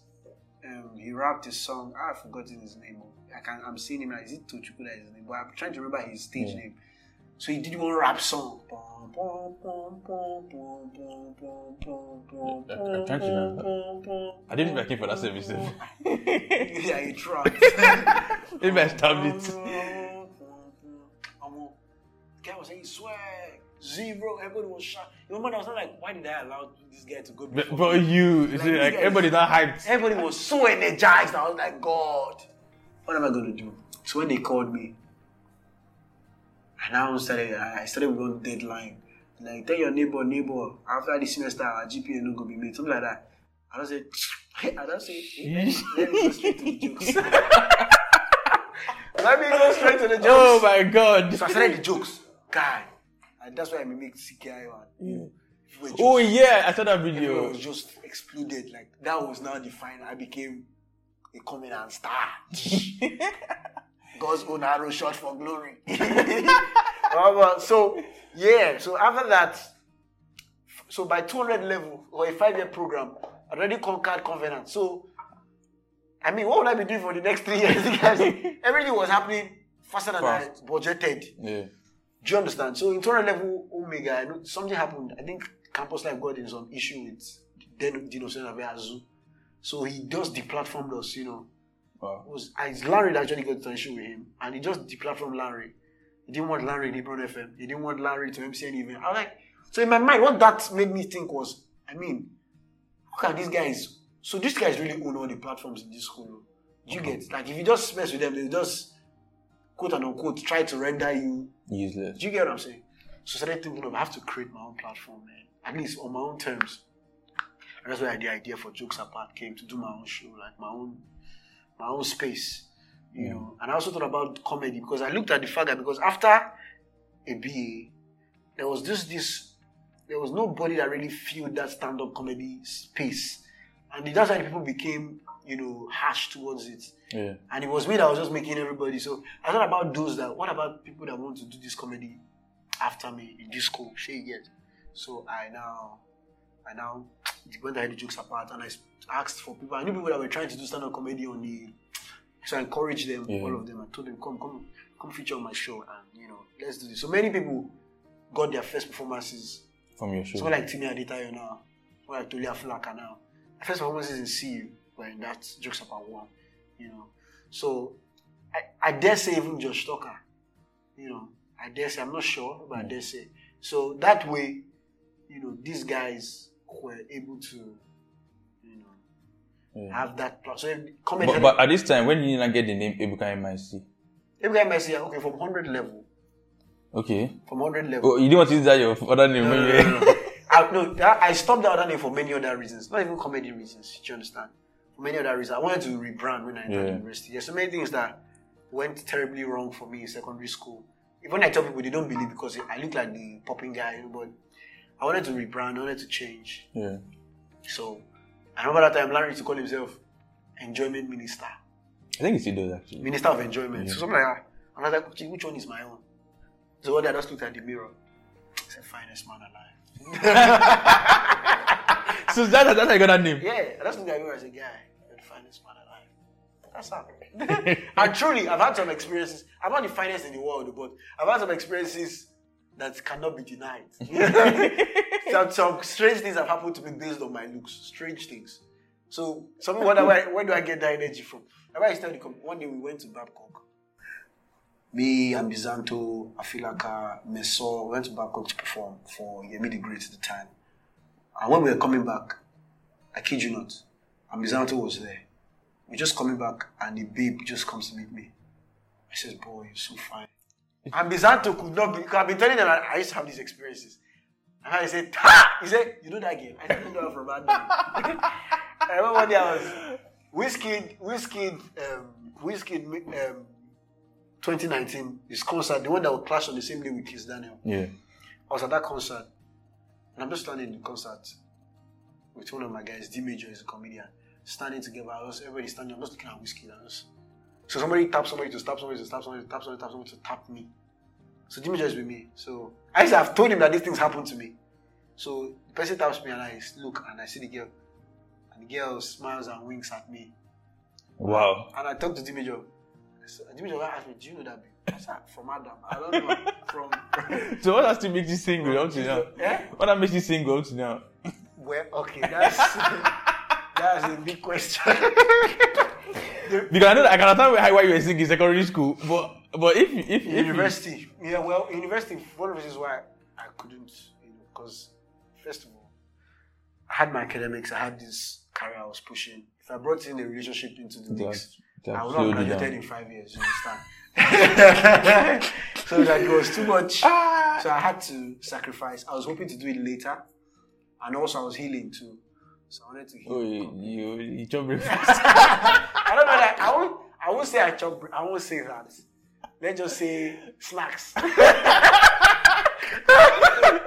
Um, he rapped a song. Ah, I've forgotten his name. I can I'm seeing him now. Is it Tochukwu that is his name? But I'm trying to remember his stage name. So he did one rap song. I didn't make for that service. [LAUGHS] yeah, he tried. [LAUGHS] he messed up it. Guy was saying swag zero. Everybody was shocked. You Remember, I was not like, why did I allow this guy to go? But, before but me? you, Like, see, like everybody's not hyped. Everybody was so energized. I was like, God, what am I going to do? So when they called me, I now started. I started with one deadline. Like, tell your neighbor, neighbor, after this semester, our GPA no go be made. Something like that. I don't say, [LAUGHS] I don't say, [LAUGHS] let me go straight to the jokes. [LAUGHS] let me go straight to the jokes. Oh my god. So I started the jokes. Guy. And that's why I mimicked CKI one. You mm. know, if we were Oh yeah, I saw that video. was just exploded. Like that was now the final. I became a comedian star. [LAUGHS] God's own arrow shot for glory. [LAUGHS] Oh, so yeah, so after that, so by 200 level or a five-year program, I already conquered covenant. So, I mean, what would I be doing for the next three years? [LAUGHS] Because everything was happening faster than Fast. I budgeted. Yeah. Do you understand? So in 200 level Omega, I know something happened. I think Campus Life got in some issue with then Dino Azu. So he just deplatformed us, you know. Wow. It was it's Larry that actually got into an issue with him, and he just deplatformed Larry. He didn't want Larry in Hebron FM. He didn't want Larry to MC any event. I was like, so in my mind, what that made me think was, I mean, look at these guys. So these guys really own all the platforms in this school. Do you mm-hmm. get like if you just mess with them, they just quote unquote try to render you Useless. do you get what I'm saying? So I started thinking of I have to create my own platform, man. At least on my own terms. And that's why the idea for Jokes Apart came to do my own show, like my own my own space. You Yeah. know. And I also thought about comedy because I looked at the fact that because after a BA, there was just this there was nobody that really filled that stand-up comedy space. And that's why people became, you know, harsh towards it. Yeah. And it was me that was just making everybody. So I thought about those that. What about people that want to do this comedy after me in this school? Say yet. So I now, I now went ahead the jokes apart and I asked for people. I knew people that were trying to do stand-up comedy on the. So I encouraged them, Yeah. all of them. I told them, come, come, come feature on my show, and you know, let's do this. So many people got their first performances From your show. Someone like Timmy Adetayo now, or like Tolia Fulaka now. First performances in CU in that Jokes Apart One, you know. So I, I dare say even Josh Tucker, you know, I dare say, I'm not sure, but I mm. dare say. So that way, you know, these guys were able to, you know, Yeah. have that plus. So comedy. But, but at this time, when did you not get the name Ebuka MIC? I say, okay, from 100 level, Okay. from 100 level. Oh, you didn't want to use that your other name No, no, no, no. [LAUGHS] I, no, I stopped that other name for many other reasons. Not even comedy reasons. Do you understand? For many other reasons. I wanted to rebrand when I entered Yeah. university. There's so many things that went terribly wrong for me in secondary school. Even I tell people, they don't believe because I look like the popping guy. But I wanted to rebrand. I wanted to change. Yeah. So I remember that time Larry used to call himself Enjoyment Minister. I think he still does actually. Minister of Enjoyment. Yeah. So something like that. And I was like, "Okay, which one is my own? So one day I just looked at the mirror. I said, finest man alive. [LAUGHS] So that's, that's how you got that name. Yeah, at the mirror as a guy. The finest man alive. That's how. [LAUGHS] and truly, I've had some experiences. I'm not the finest in the world, but I've had some experiences that cannot be denied. [LAUGHS] some, some strange things have happened to me based on my looks. Strange things. So, some wonder where, where do I get that energy from? I always tell the one day we went to Babcock. Me, Ambizanto, Afilaka, Meso went to Babcock to perform for Yemi the Great at the time. And when we were coming back, I kid you not, Ambizanto was there. We're just coming back, and the babe just comes to meet me. I says, Boy, you're so fine. [LAUGHS] And Bizanto could not be, because I've been telling them that I used to have these experiences. And I said, Ha! He said, You know that game? I didn't know from that game. [LAUGHS] I remember one day I was Wizkid, Wizkid, um, Wizkid, um, 2019, his concert, the one that would clash on the same day with Kizz Daniel. Yeah. I was at that concert, and I'm just standing in the concert with one of my guys, D Major is a comedian, standing together. I was everybody standing. I'm just looking at Wizkid. I was, so somebody tapped somebody to stop somebody to stop somebody to tap somebody to tap somebody to tap me. So D Major is with me. So I used to have told him that these things happen to me. So the person taps me and I look and I see the girl, and the girl smiles and winks at me. Wow. And I talk to D Major. So D Major asked me, "Do you know that?" Babe?" I said, "From Adam. I don't know from." So what has to make you single up to now? Eh? What that makes you single up to now? Well, okay, that's [LAUGHS] that's a big question. [LAUGHS] Because I know that I can understand why you were singing in secondary school, but but if if, if you- university, yeah, well, university. One of the reasons why I couldn't, you know, because first of all, I had my academics, I had this career I was pushing. If I brought in a relationship into the mix, I would not have you graduated in five years. You understand? [LAUGHS] so that it was too much. Ah. So I had to sacrifice. I was hoping to do it later, and also I was healing too. So I wanted to heal. Oh, you you, you jump very fast. I don't know that. I won't. I won't say I chop. I won't say that. Let's just say snacks. [LAUGHS]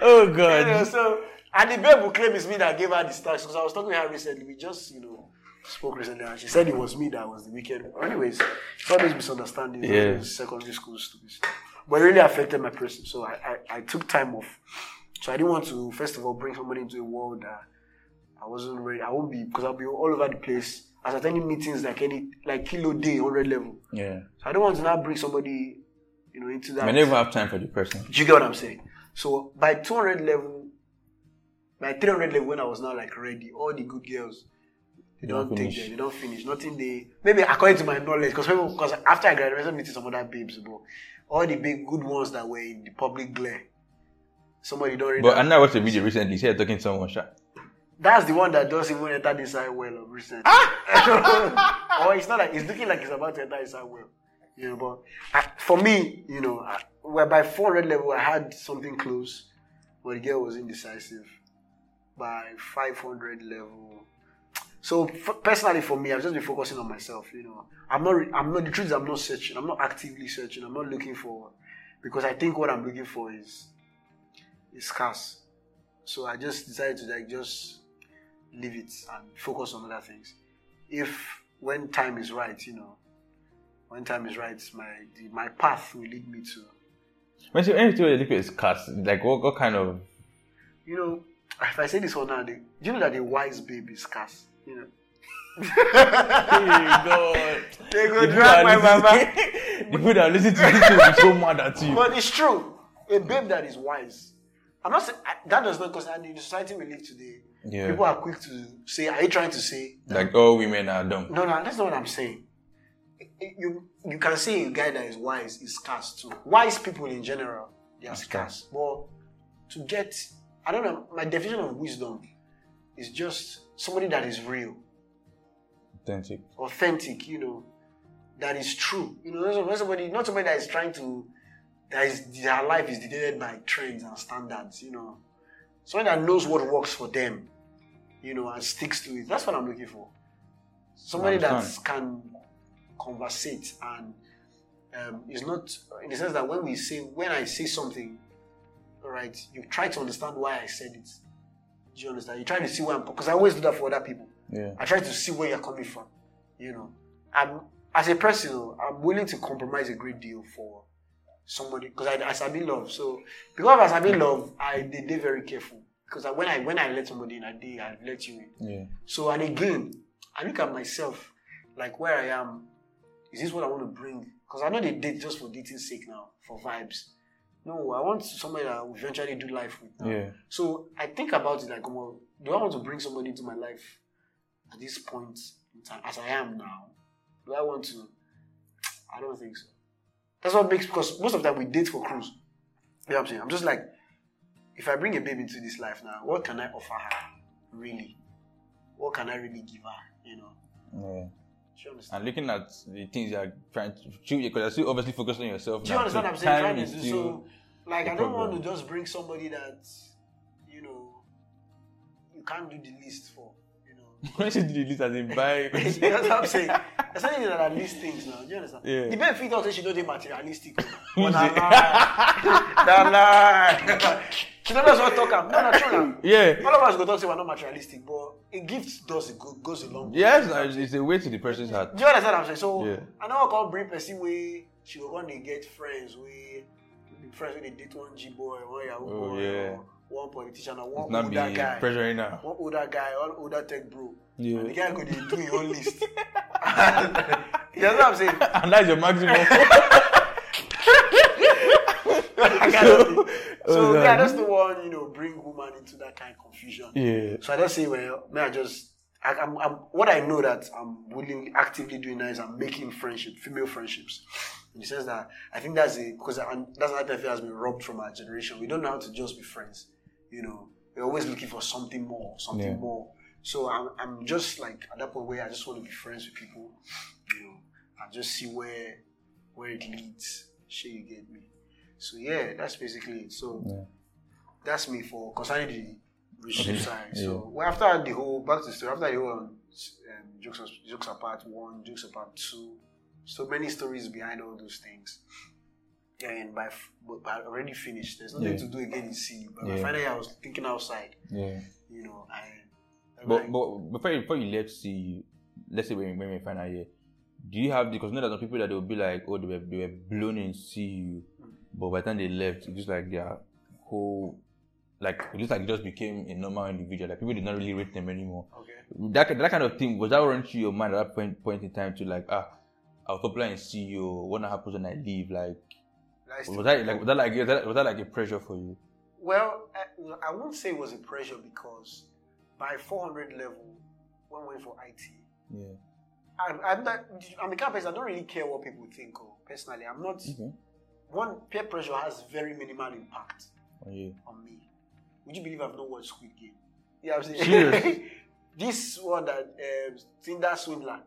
oh You know, god. so and the babe will claim it's me that gave her the snacks because I was talking to her recently. We just you know spoke recently and she said it was me that was the wicked. one. Anyways, it's all these misunderstandings. Yeah. these Secondary school stupid stuff. But it really affected my person. So I, I I took time off. So I didn't want to first of all bring somebody into a world that I wasn't ready. I won't be because I'll be all over the place. I was attending meetings like any like kilo day, hundred level. Yeah. So I don't want to now bring somebody, you know, into that. I never have time for the person. Do you get what I'm saying? So by 200 level, by 300 level, when I was now like ready, all the good girls, they don't don't, take finish. them, they don't finish. Nothing they, maybe according to my knowledge, because because after I graduated, I started meeting some other babes, but all the big good ones that were in the public glare, somebody don't read. But I know I watched a video recently. He said talking to someone. Sha. That's the one that doesn't even enter inside well of recent. Ah! [LAUGHS] or it's not like it's looking like it's about to enter inside well. You know, but I, for me, you know, I, where by 400 level I had something close, but the girl was indecisive. By 500 level, so f- personally for me, I've just been focusing on myself. You know, I'm not. re- I'm not. The truth is, I'm not searching. I'm not actively searching. I'm not looking for, because I think what I'm looking for is, is scarce. So I just decided to like just leave it and focus on other things. If when time is right, you know, when time is right, my the, my path will lead me to, When you when you look at cast, like what, what kind of you know, if I say this one now, they, you know that a wise baby is scarce, you know. God. They go The people drag my that mama. listen- the people that listen to this will be so mad at you. But it's true. A babe that is wise. I'm not saying that does not because in the society we live today, Yeah. people are quick to say, "Are you trying to say Like all women are dumb. No, no, that's not what I'm saying. You you can say a guy that is wise is scarce too. Wise people in general, they are scarce. But to get I don't know. My definition of wisdom is just somebody that is real, Authentic. authentic. You know, that is true. You know, not somebody, not somebody that is trying to, that is their life is dictated by trends and standards. You know, somebody that knows what works for them. You know, and sticks to it. That's what I'm looking for. Somebody that can conversate and um, is not in the sense that when we say when I say something, all right, you try to understand why I said it. Do you understand? You try to see where I'm because I always do that for other people. Yeah. I try to see where you're coming from. You know, I'm as a person, I'm willing to compromise a great deal for somebody because I, I sabi love. So because I sabi love, I they, they very careful because I, when I when I let somebody in, I did I let you in. Yeah. So and again, I look at myself like where I am. Is this what I want to bring? Because I know they date just for dating sake now, for vibes. No, I want somebody that I will eventually do life with. Now. Yeah. So I think about it like, well, do I want to bring somebody into my life at this point in time, as I am now? Do I want to? I don't think so. That's what makes because most of the time we date for cruise. You know what I'm saying? I'm just like, if I bring a baby into this life now, what can I offer her? Really? What can I really give her? You know? Yeah. Do? And looking at the things you are trying to shoot, because you're still obviously focused on yourself. Do you now, understand so what I'm saying? Trying to do so. Like, I don't want to just bring somebody that, you know, you can't do the list for. You know. When she did this as in buy. you know what I'm saying? There's something that are list things now. Do you understand? Yeah. The benefit of she don't dey materialistic. But na lie. Na lie. She don't know what talk am. No, na true now. Yeah. All of us go talk say we're not materialistic, but a gift does it go, goes a long way. Yes, uh, it's a way to the person's heart. Do you understand what I'm saying? So Yeah. I know I can't bring person way she go go dey get friends wey friends wey dey date one G boy, one Yahoo Oh, boy, yeah. or one politician, or It's one not older be guy. pressuring now. one older guy, one older tech bro. Yeah. And the guy go dey do his own list. [LAUGHS] you know what I'm saying? [LAUGHS] and that's your maximum. That kind of thing. So God. yeah, I just don't want you know bring woman into that kind of confusion. yeah. So I just say, well, may I just I, I'm, I'm what I know that I'm willing actively doing now is I'm making friendship, female friendships. In the sense that I think that's a because and that's another thing that has been robbed from our generation. We don't know how to just be friends. You know, we're always looking for something more, something Yeah. more. So I'm, I'm just like at that point where I just want to be friends with people, you know, and just see where where it leads. Sure, you get me. So yeah, that's basically it. So Yeah. that's me for concerning the relationship side. Yeah. So well, after the whole back to the story, after the whole um, jokes jokes apart one, jokes apart two, so many stories behind all those things. Yeah, and by, but by already finished. There's nothing Yeah. to do again in C. But by Yeah. finally, I was thinking outside. Yeah. You know, I. But like, but before you, before you left see, let's say when when we out here, do you have because you know there's some people that will be like, oh they were they were blown in CU, but by the time they left, it's just like their whole like it looks like it just became a normal individual. Like people did not really rate them anymore. okay. That that kind of thing was that through your mind at that point point in time to like ah. I was popular in CU. What happens when I leave? Like, Was that like was that like was that, was that like a pressure for you? Well, I, I won't say it was a pressure because by 400 level, when we went for IT, Yeah. I'm, I'm, not, I'm the kind of person I don't really care what people think. Oh, personally, I'm not. Okay. One peer pressure has very minimal impact Oh, yeah. on me. Would you believe I've not watched Squid Game? Yeah, I'm saying. [LAUGHS] This one that um, Tinder swindler.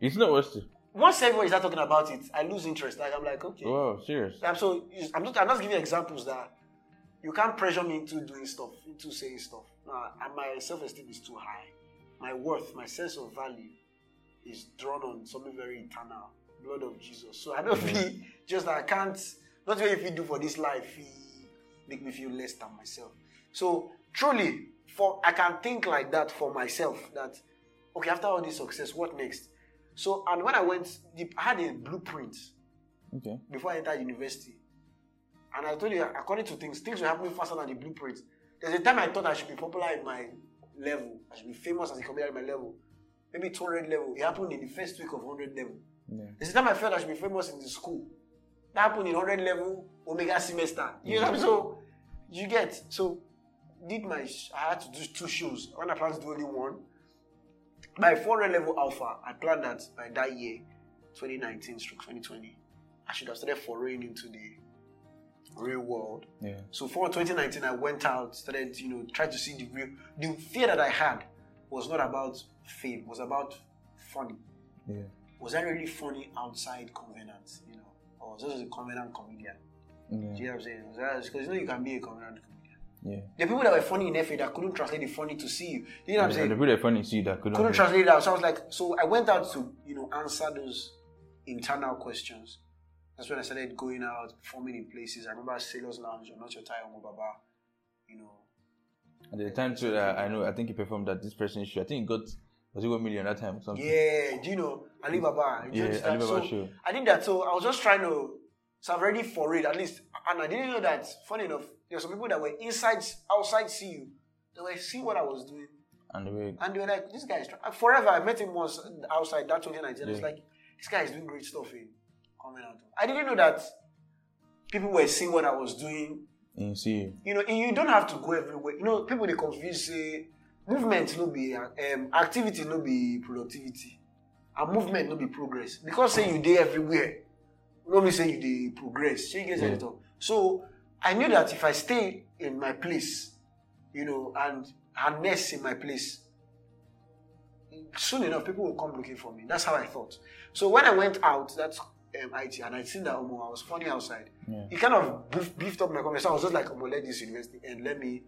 It's not worth it. Once everybody start talking about it, I lose interest. Like I'm like, okay. Wow, serious. I'm so I'm just I'm just giving examples that you can't pressure me into doing stuff, into saying stuff. No, and my self-esteem is too high. My worth, my sense of value, is drawn on something very eternal, blood of Jesus. So I don't feel just that I can't. Not what if do for this life, he make me feel less than myself. So truly, for I can think like that for myself. That okay, after all this success, what next? So and when I went, the- I had a blueprint Okay. before I entered university. And I told you, according to things, things were happening faster than the blueprint. There's a time I thought I should be popular in my level. I should be famous as a comedian in my level. Maybe 200 level. It happened in the first week of 100 level. Yeah. There's a time I felt I should be famous in the school. That happened in 100 level, Omega semester. You know, so you get. So did my, I had to do two shows. When I planned to do only one, by 400 level alpha, I planned that by that year, 2019 stroke 2020, I should have started foraying into the real world. Yeah. So for 2019, I went out, started, you know, tried to see the real. The fear that I had was not about fame, was about funny. Yeah. Was I really funny outside Covenant, you know, or was I just a Covenant comedian? Do you know what I'm saying? Because you know you can be a Covenant comedian. Yeah. The people that were funny in FA that couldn't translate the funny to CU. You know what I'm saying? the people that funny see that couldn't. couldn't translate it out. So I was like, so I went out to, you know, answer those internal questions. That's when I started going out, performing in places. I remember Sailors Lounge or Not Your Tie Baba, you know. At the time too, uh, I know. I think he performed at this person show. I think he got was it one million that time or something. Yeah, do you know Alibaba? You Yeah, understand? Ali so show. I did that. So I was just trying to, so I'm ready for it at least. And I didn't know that, funny enough, there were some people that were inside, outside CU. They were seeing what I was doing. And they way And they were like, this guy is try-" forever. I met him once outside that 2019. I was Yeah. like, this guy is doing great stuff in coming out. I didn't know that people were seeing what I was doing. in see You know, you don't have to go everywhere. You know, people they confuse say movement no be um, activity no be productivity, and movement no be progress. Because say you dey everywhere, no mean say you progress. Shey you get Yeah. all. So I knew that if I stay in my place, you know, and harness in my place, soon enough people will come looking for me. That's how I thought. So when I went out, that's um, IT, and I seen that Omo, I was funny outside. Yeah. It kind of beef, beefed up my confidence. So I was just like, Omo, let this university and let me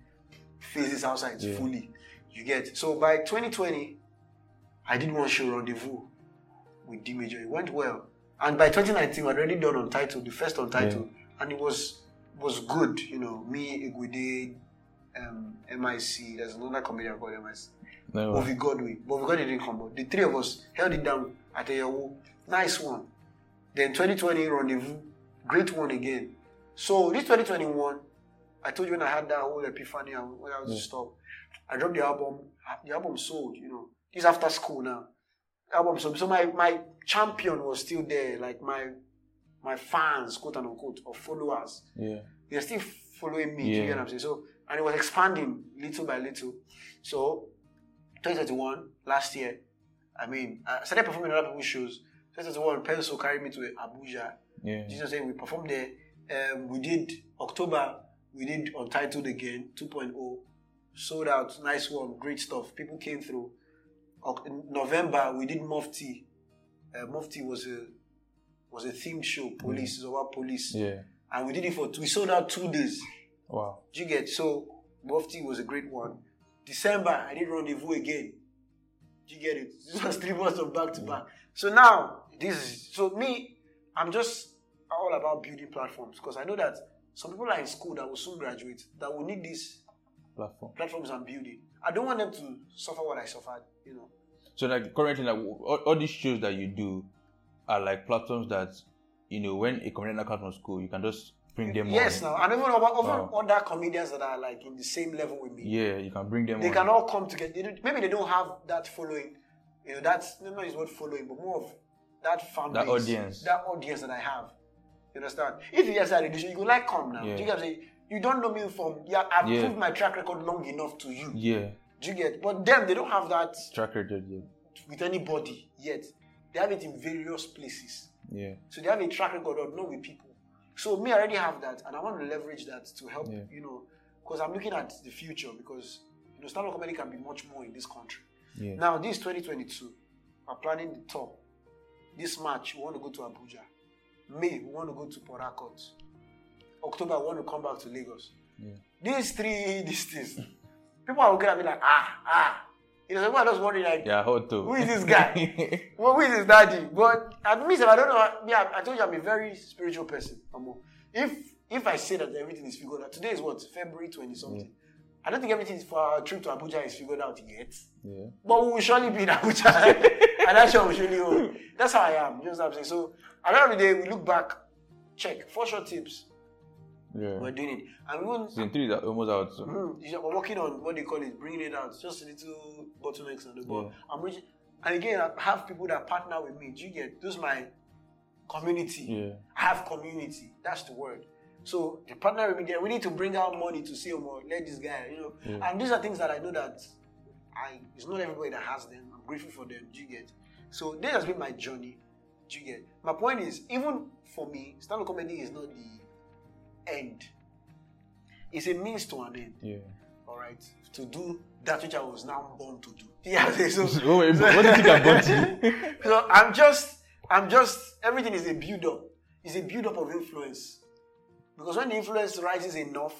face this outside Yeah. fully. You get so by 2020, I did one show rendezvous with D Major. It went well, and by 2019, we had already done Untitled, the first Untitled, and it was was good. You know, me, Igwede, um, MIC. There's another comedian called MIC. no, Bobby Godwin. Bobby Godwin didn't come, but the three of us held it down at Eyawo. Nice one. Then 2020 rendezvous, great one again. So this 2021, I told you when I had that whole epiphany and when I was Yeah. stop, I dropped the album. The album sold, you know. This after school now. Album. So my my champion was still there, like my my fans, quote unquote, or followers yeah, they're still following me. Do you Yeah. get what I'm saying? So, and it was expanding little by little. So, 2021, last year, I mean, I started performing a other people's shows. 2021, Pencil carried me to Abuja. yeah, Jesus saying we performed there. Um, we did October, we did Untitled again, 2.0. Sold out, nice one, great stuff. People came through. In November, we did Mufti. Uh, Mufti was a was a themed show, police, it's about police yeah. and we did it for two. We sold out two days. Wow. Do you get so? Mufti was a great one. December, I did rendezvous again. Do you get it? [LAUGHS] This was three months of back to back. So now this is so me. I'm just all about building platforms because I know that some people are in school that will soon graduate that will need these Platform. platforms I'm building. I don't want them to suffer what I suffered. You know. So like currently, like all, all these shows that you do are like platforms that you know when a comedian comes from school, you can just bring them. Yes, on. now and even over, over Wow. other comedians that are like in the same level with me. Yeah, you can bring them. they on. can all come together. They don't- maybe they don't have that following, you know, that's not is what following, but more of that fan That base, audience. that audience that I have. You understand? If you just had a you go like come now. Yeah. Do you get what I'm saying? You don't know me from yeah, I've Yeah. proved my track record long enough to you. Yeah, Do you get? But them, they don't have that track record. Yeah, with anybody yet. They have it in various places. yeah, So they have a track record of not with people. So me, I already have that, and I want to leverage that to help, Yeah. you know, because I'm looking at the future because you know, stand-up comedy can be much more in this country. yeah. Now, this 2022, we're planning the tour. This March, we want to go to Abuja. May, we want to go to Port Harcourt. October, we want to come back to Lagos. Yeah. These three [LAUGHS] these things, people are looking at me like, ah, ah. You know, people are just wondering, like, Yeah, hot too. Who is this guy? [LAUGHS] well, who is his daddy? But at me, I don't know. Me, I, told you I'm a very spiritual person. If if I say that everything is figured out, today is what February 20 something. I don't think everything for our trip to Abuja is figured out yet. yeah, But we will surely be in Abuja. [LAUGHS] and that's sure we surely hold. That's how I am. You know what I'm saying. So at the end of the day, we look back, check, four sure tips. Yeah. We're doing it. And we won't, Season three is almost out. So. Mhm. We're working on what they call it, bringing it out. Just a little bottlenecks on the board. Yeah. I'm reaching, and again, I have people that partner with me. Do you get? Those my community. Yeah, I have community. That's the word. So the partner with me there, we need to bring out money to see more. Let this guy, you know. Yeah. And these are things that I know that I it's not everybody that has them. I'm grateful for them. Do you get? So this has been my journey. Do you get? My point is, even for me, stand-up comedy is not the end. It's a means to an end. Yeah. All right, to do that which I was now born to do. [LAUGHS] Yeah. So, [LAUGHS] wait, what do you think about [LAUGHS] you? so I'm just, I'm just. Everything is a build up. It's a build up of influence. Because when the influence rises enough,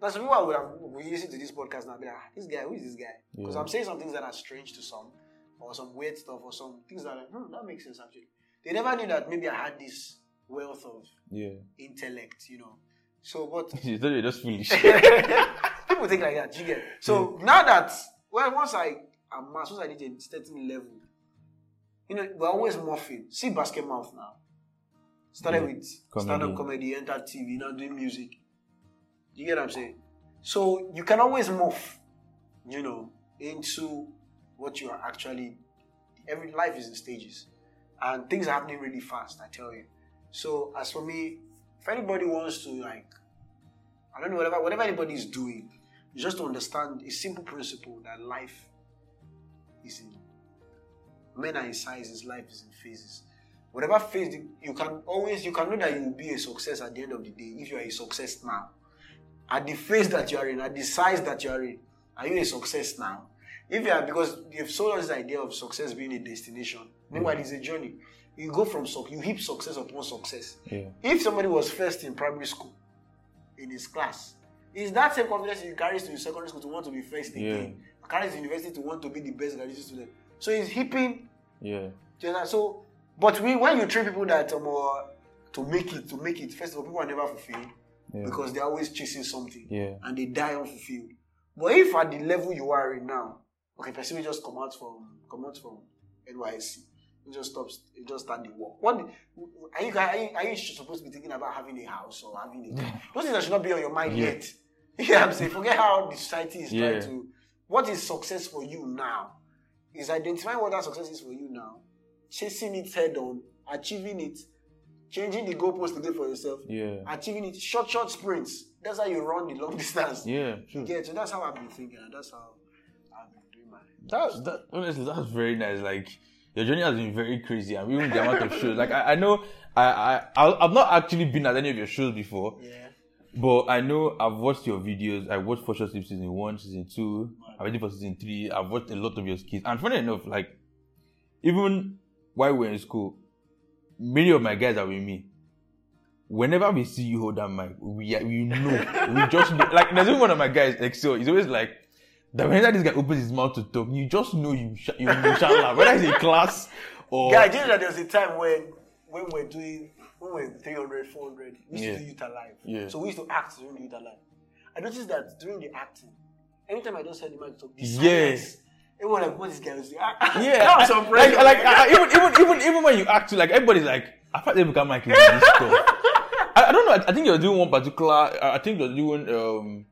that's why we have we listen to this podcast now. Be like, ah, this guy, who is this guy? Because Yeah. I'm saying some things that are strange to some, or some weird stuff, or some things that are hmm, that makes sense actually. They never knew that maybe I had this wealth of Yeah. intellect, you know. So, but [LAUGHS] You thought you're just foolish. [LAUGHS] people think like that. You get so now that well, once I am once I reach a certain level, you know, we're always morphing. See Basketmouth now. Started Yeah. with Comedy. stand-up comedy, entered TV, now doing music. You get what I'm saying? So you can always morph, you know, into what you are actually. Every life is in stages, and things are happening really fast. I tell you. So as for me, if anybody wants to like, I don't know whatever whatever anybody is doing, just to understand a simple principle that life is in men are in sizes, life is in phases. Whatever phase you- can always you can know that you will be a success at the end of the day if you are a success now. At the phase that you are in, at the size that you are in, are you a success now? If you are because you've sold us this idea of success being a destination. Meanwhile, it's a journey. You go from you heap success upon success. Yeah. If somebody was first in primary school in his class, is that same confidence he carries to secondary school to want to be first again? Carries to university to want to be the best graduate student. So he's heaping Yeah. you? So, but we, when you train people that um, uh, to make it, to make it, first of all, people are never fulfilled Yeah. because they're always chasing something Yeah. and they die unfulfilled. But if at the level you are in now, okay, person will just come out from come out from NYSC, you just stop, you just start the work. What are you, are you are you supposed to be thinking about having a house or having a car? Mm. Those things that should not be on your mind Yeah. yet. [LAUGHS] Yeah, I'm saying, forget how the society is Yeah. trying to. What is success for you now? Is identifying what that success is for you now, chasing it head on, achieving it, changing the goalpost today for yourself, Yeah. achieving it, short, short sprints. That's how you run the long [LAUGHS] distance. Yeah. True. Yeah, so that's how I've been thinking, and that's how I've been doing my. That, that honestly, that's very nice. Like your journey has been very crazy, and even the amount of shows. Like I, I know, I, I, I- I've not actually been at any of your shows before, Yeah. but I know I've watched your videos. I watched For Sure Tips season one, season two. I'm ready for season three. I've watched a lot of your skits, and funny enough, like even while we're in school, many of my guys are with me. Whenever we see you hold that mic, we we know we just know. [LAUGHS] Like there's even one of my guys, Excel. He's always like, that whenever this guy opens his mouth to talk, you just know you sh- you, you shall laugh. Whether it's in class or Yeah, I did that there was a time when when we're doing when we're 300, 400, we used Yeah. to do Youth Alive. Yeah. So we used to act during the Youth Alive. I noticed that during the acting, anytime I just heard the mic talk, the Yes. everyone like, what this guy was doing? yeah, that was I- some like, like I- even even even even when you act, too, like everybody's like, I thought they become like this [LAUGHS] stuff. I, I don't know. I, I think you're doing one particular. I I think you're doing um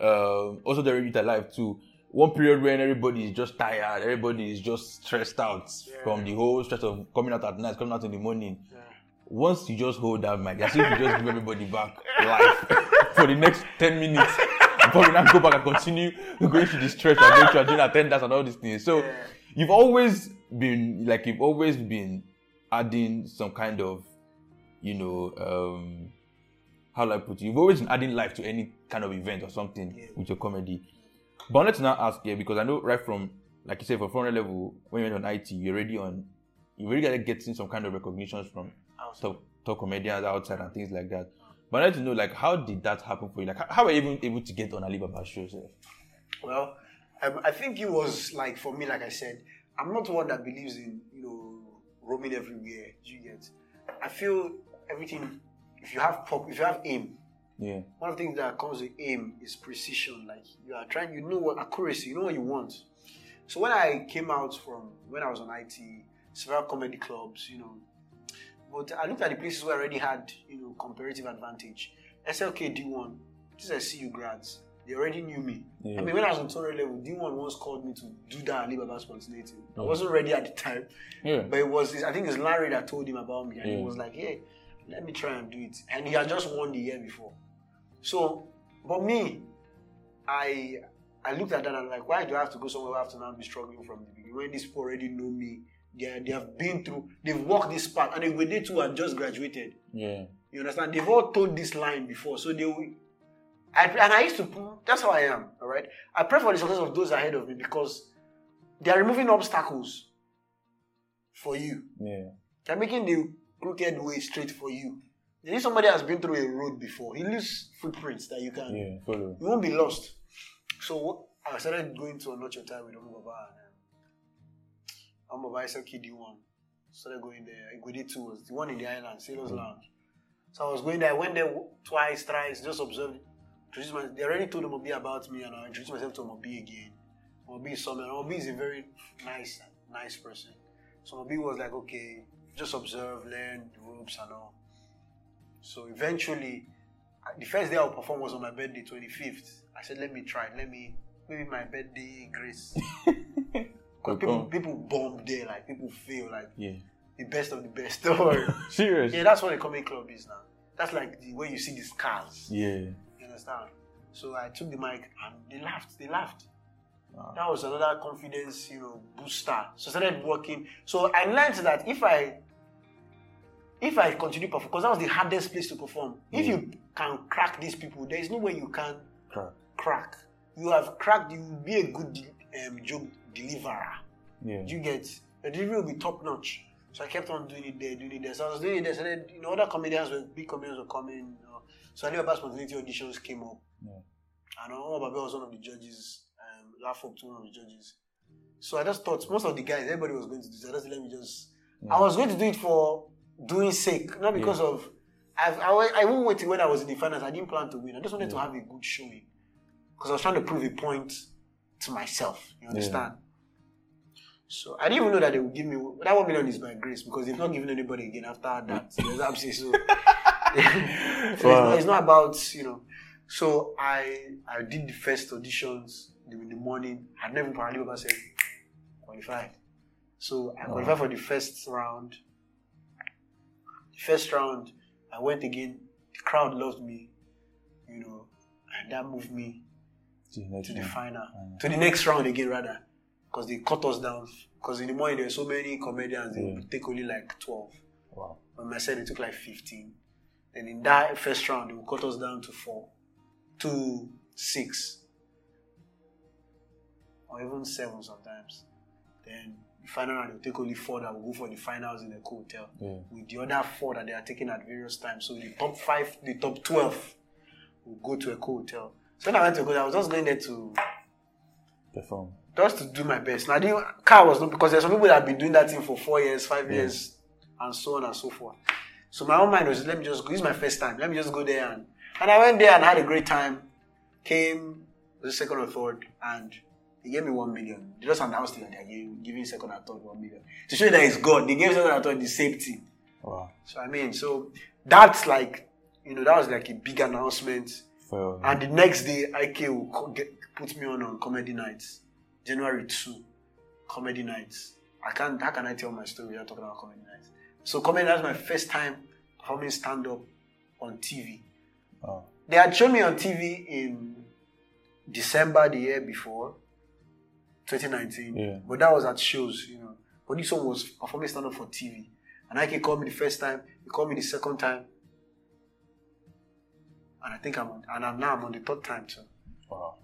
um also the Youth Alive too. One period when everybody is just tired, everybody is just stressed out from the whole stress of coming out at night, coming out in the morning. Yeah. Once you just hold that mic, as if you just give everybody back life [LAUGHS] for the next 10 minutes before we now go back and continue going through the stress and going through and doing attendance and all these things. So Yeah. you've always been like you've always been adding some kind of, you know, um how do I put it? You've always been adding life to any kind of event or something Yeah. with your comedy. But let's now ask here because I know right from like you said for front level when you went on IT, you're already on you already got getting some kind of recognitions from Outside. top top comedians outside and things like that. But I like to know like how did that happen for you? Like how, were you even able to get on Alibaba shows? Well, um, I think it was like for me, like I said, I'm not one that believes in you know roaming everywhere. You get? I feel everything. If you have pop, if you have aim, Yeah. one of the things that comes with aim is precision. Like you are trying, you know what accuracy, you know what you want. So when I came out from when I was on IT, several comedy clubs, you know, but I looked at the places where I already had you know comparative advantage. SLK D1, these are CU grads. They already knew me. Yeah. I mean, when I was on tutorial level, D1 once called me to do that Alibaba spontaneity. I Oh. wasn't ready at the time, Yeah. but it was I think it's Larry that told him about me, and Yeah. he was like, "Hey, let me try and do it." And he had just won the year before. So, but me, I I looked at that and I'm like, why do I have to go somewhere where I have to now be struggling from the beginning when these people already know me they, they have been through, they've walked this path, and they, they too have just graduated. Yeah. You understand? They've all told this line before, so they will. I, and I used to. That's how I am. All right. I pray for the success of those ahead of me because they are removing obstacles for you. Yeah. They're making the crooked way straight for you. If somebody has been through a road before, he leaves footprints that you can. Yeah. Follow. You won't be lost. So I started going to Not Your Time with and um, Omobaba is KD one. Started going there. Igwede two was the one in the island, Sailors Lounge. So I was going there. I went there twice, thrice, just observed. Introduced my, they already told Omobi about me, and I introduced myself to Omobi again. Omobi is someone. Omobi is a very nice, nice person. So Omobi was like, okay, just observe, learn the ropes and all. So eventually, the first day I will perform was on my birthday, 25th. I said, let me try. Let me, maybe my birthday grace. [LAUGHS] Because people, people bomb there, like people feel like Yeah. the best of the best. [LAUGHS] Serious. yeah, that's what the comedy club is now. That's like the way you see the scars. Yeah. You understand? So I took the mic and they laughed. They laughed. Wow. That was another confidence, you know, booster. So I started working. So I learned that if I if I continue perform, because that was the hardest place to perform. If you can crack these people, there is no way you can Crap. crack. You have cracked. You will be a good um, joke deliverer. Yeah. You get the delivery will be top notch. So I kept on doing it there, doing it there. So I was doing it there. So then, you know, other comedians were big comedians were coming. You know. So I knew about spontaneity auditions came up. Yeah. And Omobaba was one of the judges. Um, Laugh up to one of the judges. So I just thought most of the guys, everybody was going to do. So I just let me just. I was going to do it for doing sake, not because of. I've, I I won't wait when I was in the finals. I didn't plan to win. I just wanted to have a good showing because I was trying to prove a point to myself. You understand? So I didn't even know that they would give me that one million is by grace because they've not given anybody again after that. [LAUGHS] There's absolutely so. so [LAUGHS] it's, not, it's not about you know. So I I did the first auditions in the morning. I'd never probably ever said qualified. So I qualified for the first round. First round, I went again. The crowd loved me, you know, and that moved me To the to the one. final, to the next round again rather, because they cut us down. Because in the morning there were so many comedians, they would take only like twelve. Wow. On my side, they took like fifteen. Then in that first round, they would cut us down to four, to six, or even seven sometimes. Then the final round, they'll take only four that will go for the finals in a hotel. Yeah. With the other four that they are taking at various times. So the top five, the top twelve will go to a hotel. So when I went to go, I was just going there to Perform. just to do my best. Now, the car was not because there's some people that have been doing that thing for four years, five years, and so on and so forth. So my own mind was, let me just go. This is my first time. Let me just go there and and I went there and had a great time. Came was the second or third, and they gave me one million. They just announced it that they're giving, giving second and third one million to show you that it's God. They gave second and third the safety. Wow. So I mean, so that's like you know that was like a big announcement. For And the next day, IK will co- get, put me on on comedy nights, January two, comedy nights. I can't. How can I tell my story without talking about comedy nights? So comedy nights was my first time performing stand up on TV. They had shown me on TV in December the year before, 2019. Yeah. But that was at shows, you know. But this one was performing stand up for TV. And IK called me the first time. He called me the second time. And I think I'm on, and I'm now I'm on the third time too. Wow.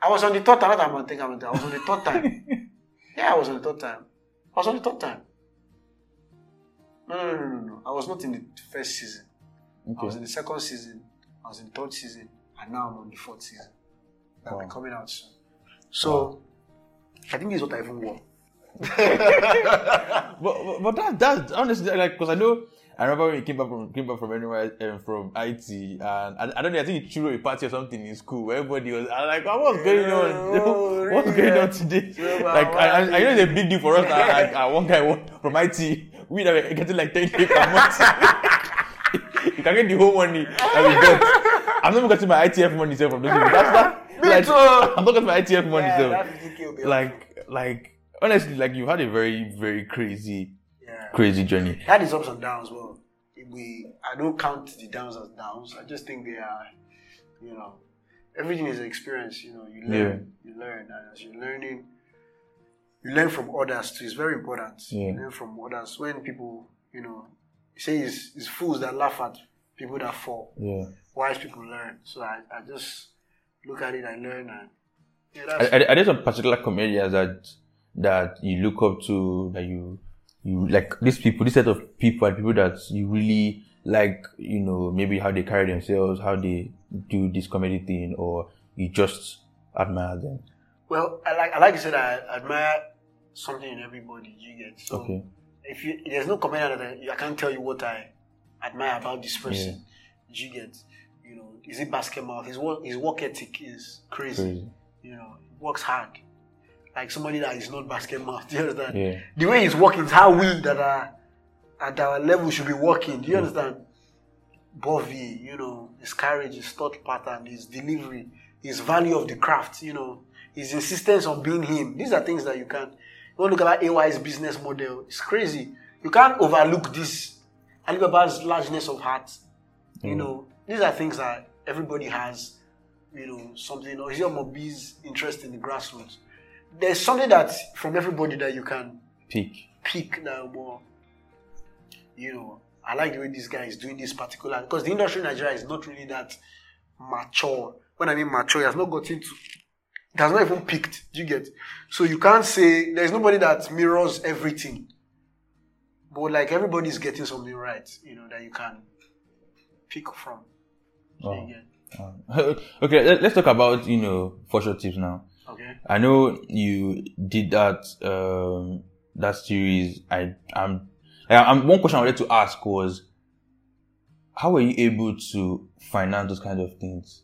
I was on the third time. On, think I'm on, I was on the third time. [LAUGHS] yeah, I was on the third time. I was on the third time. No, no, no, no, no, no. I was not in the first season. Okay. I was in the second season. I was in the third season, and now I'm on the fourth season. I'll be coming out soon. So, I think this is what I even want. [LAUGHS] But, but, but that that's honestly like because I know I remember when you came back from came back from anywhere um, from IT and I, I don't know I think you threw a party or something in school where everybody was I was like oh, what's going on? Oh, [LAUGHS] what's really? going on today? Yeah, like I, I, I know it's a big deal for us that [LAUGHS] like, uh, one guy from IT we that were getting like 10k per month. You can get the whole money that we got. I'm not even getting my ITF money from people that's that like. [LAUGHS] I'm talking getting my ITF money Yeah, sef that 50K will be like like honestly like you've had a very very crazy yeah. crazy journey That is ups and downs. Well, we I don't count the downs as downs. I just think they are, you know, everything is an experience. You know, you learn, you learn, and as you're learning, you learn from others too. It's very important. Yeah. You learn from others. When people, you know, say it's, it's fools that laugh at people that fall. Yeah. Wise people learn. So I, I just look at it and learn and yeah, Are, are, there some particular comedians that that you look up to that you you like these people, this set of people are people that you really like, you know, maybe how they carry themselves, how they do this comedy thing, or you just admire them. well, I like I like you said I admire something in everybody you get. So Okay. if you there's no comedian that I, I can't tell you what I admire about this person. You get, you know, is it Basketmouth? His work his work ethic is crazy. Crazy. You know, works hard. Like somebody that is not Basketmouth. [LAUGHS] Do you understand? Yeah. The way he's working is how we that are at our level should be working. Do you understand? Bovi, you know, his courage, his thought pattern, his delivery, his value of the craft, you know, his insistence on being him. These are things that you can't. You want to look at AY's business model. It's crazy. You can't overlook this. Alibaba's largeness of heart. You mm. know, these are things that everybody has. You know, something. Or is your Mobi's interest in the grassroots? There's something that from everybody that you can pick. pick that more. You know, I like the way this guy is doing this particular because the industry in Nigeria is not really that mature. When I mean mature, it has not gotten to it has not even picked. Do you get? So you can't say there's nobody that mirrors everything. But like everybody's getting something right, you know, that you can pick from. Do Oh. Um, [LAUGHS] okay, let- let's talk about you know for sure tips now. Okay. I know you did that um that series. I I'm, I'm one question I wanted to ask was how were you able to finance those kind of things,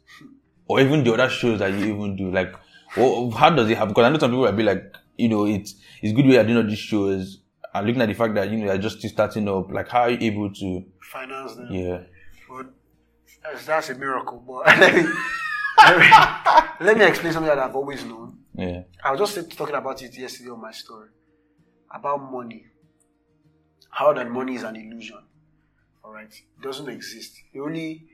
or even the other shows that you even do? Like, wha- how does it happen? Because I know some people will be like, you know, it's it's good way you're doing all these shows. And looking at the fact that you know you're just starting up, like how are you able to? Finance them. Yeah, that's, that's a miracle. But [LAUGHS] let me, let me [LAUGHS] let me explain something that I've always known. yeah, I was just talking about it yesterday on my story about money. How that money is an illusion. All right, it doesn't exist. It only,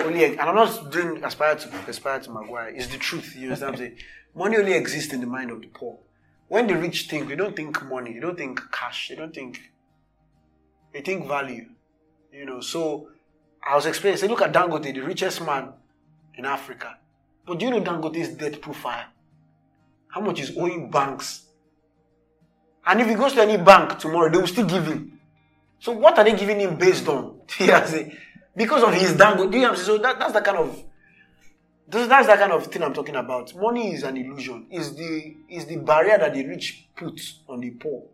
only, and I'm not doing aspire to aspire to Maguire. It's the truth. You understand? what I'm saying money only exists in the mind of the poor. When the rich think, they don't think money. They don't think cash. They don't think. They think value. You know. So I was explaining. Say, look at Dangote, the richest man in Africa. But do you know Dangote's debt profile? how much is owing banks. And if he goes to any bank tomorrow, they will still give him. So what are they giving him based on? [LAUGHS] Because of his dango. Do you know? So that, that's the kind of that's, the kind of thing I'm talking about. Money is an illusion. Is the is the barrier that the rich put on the poor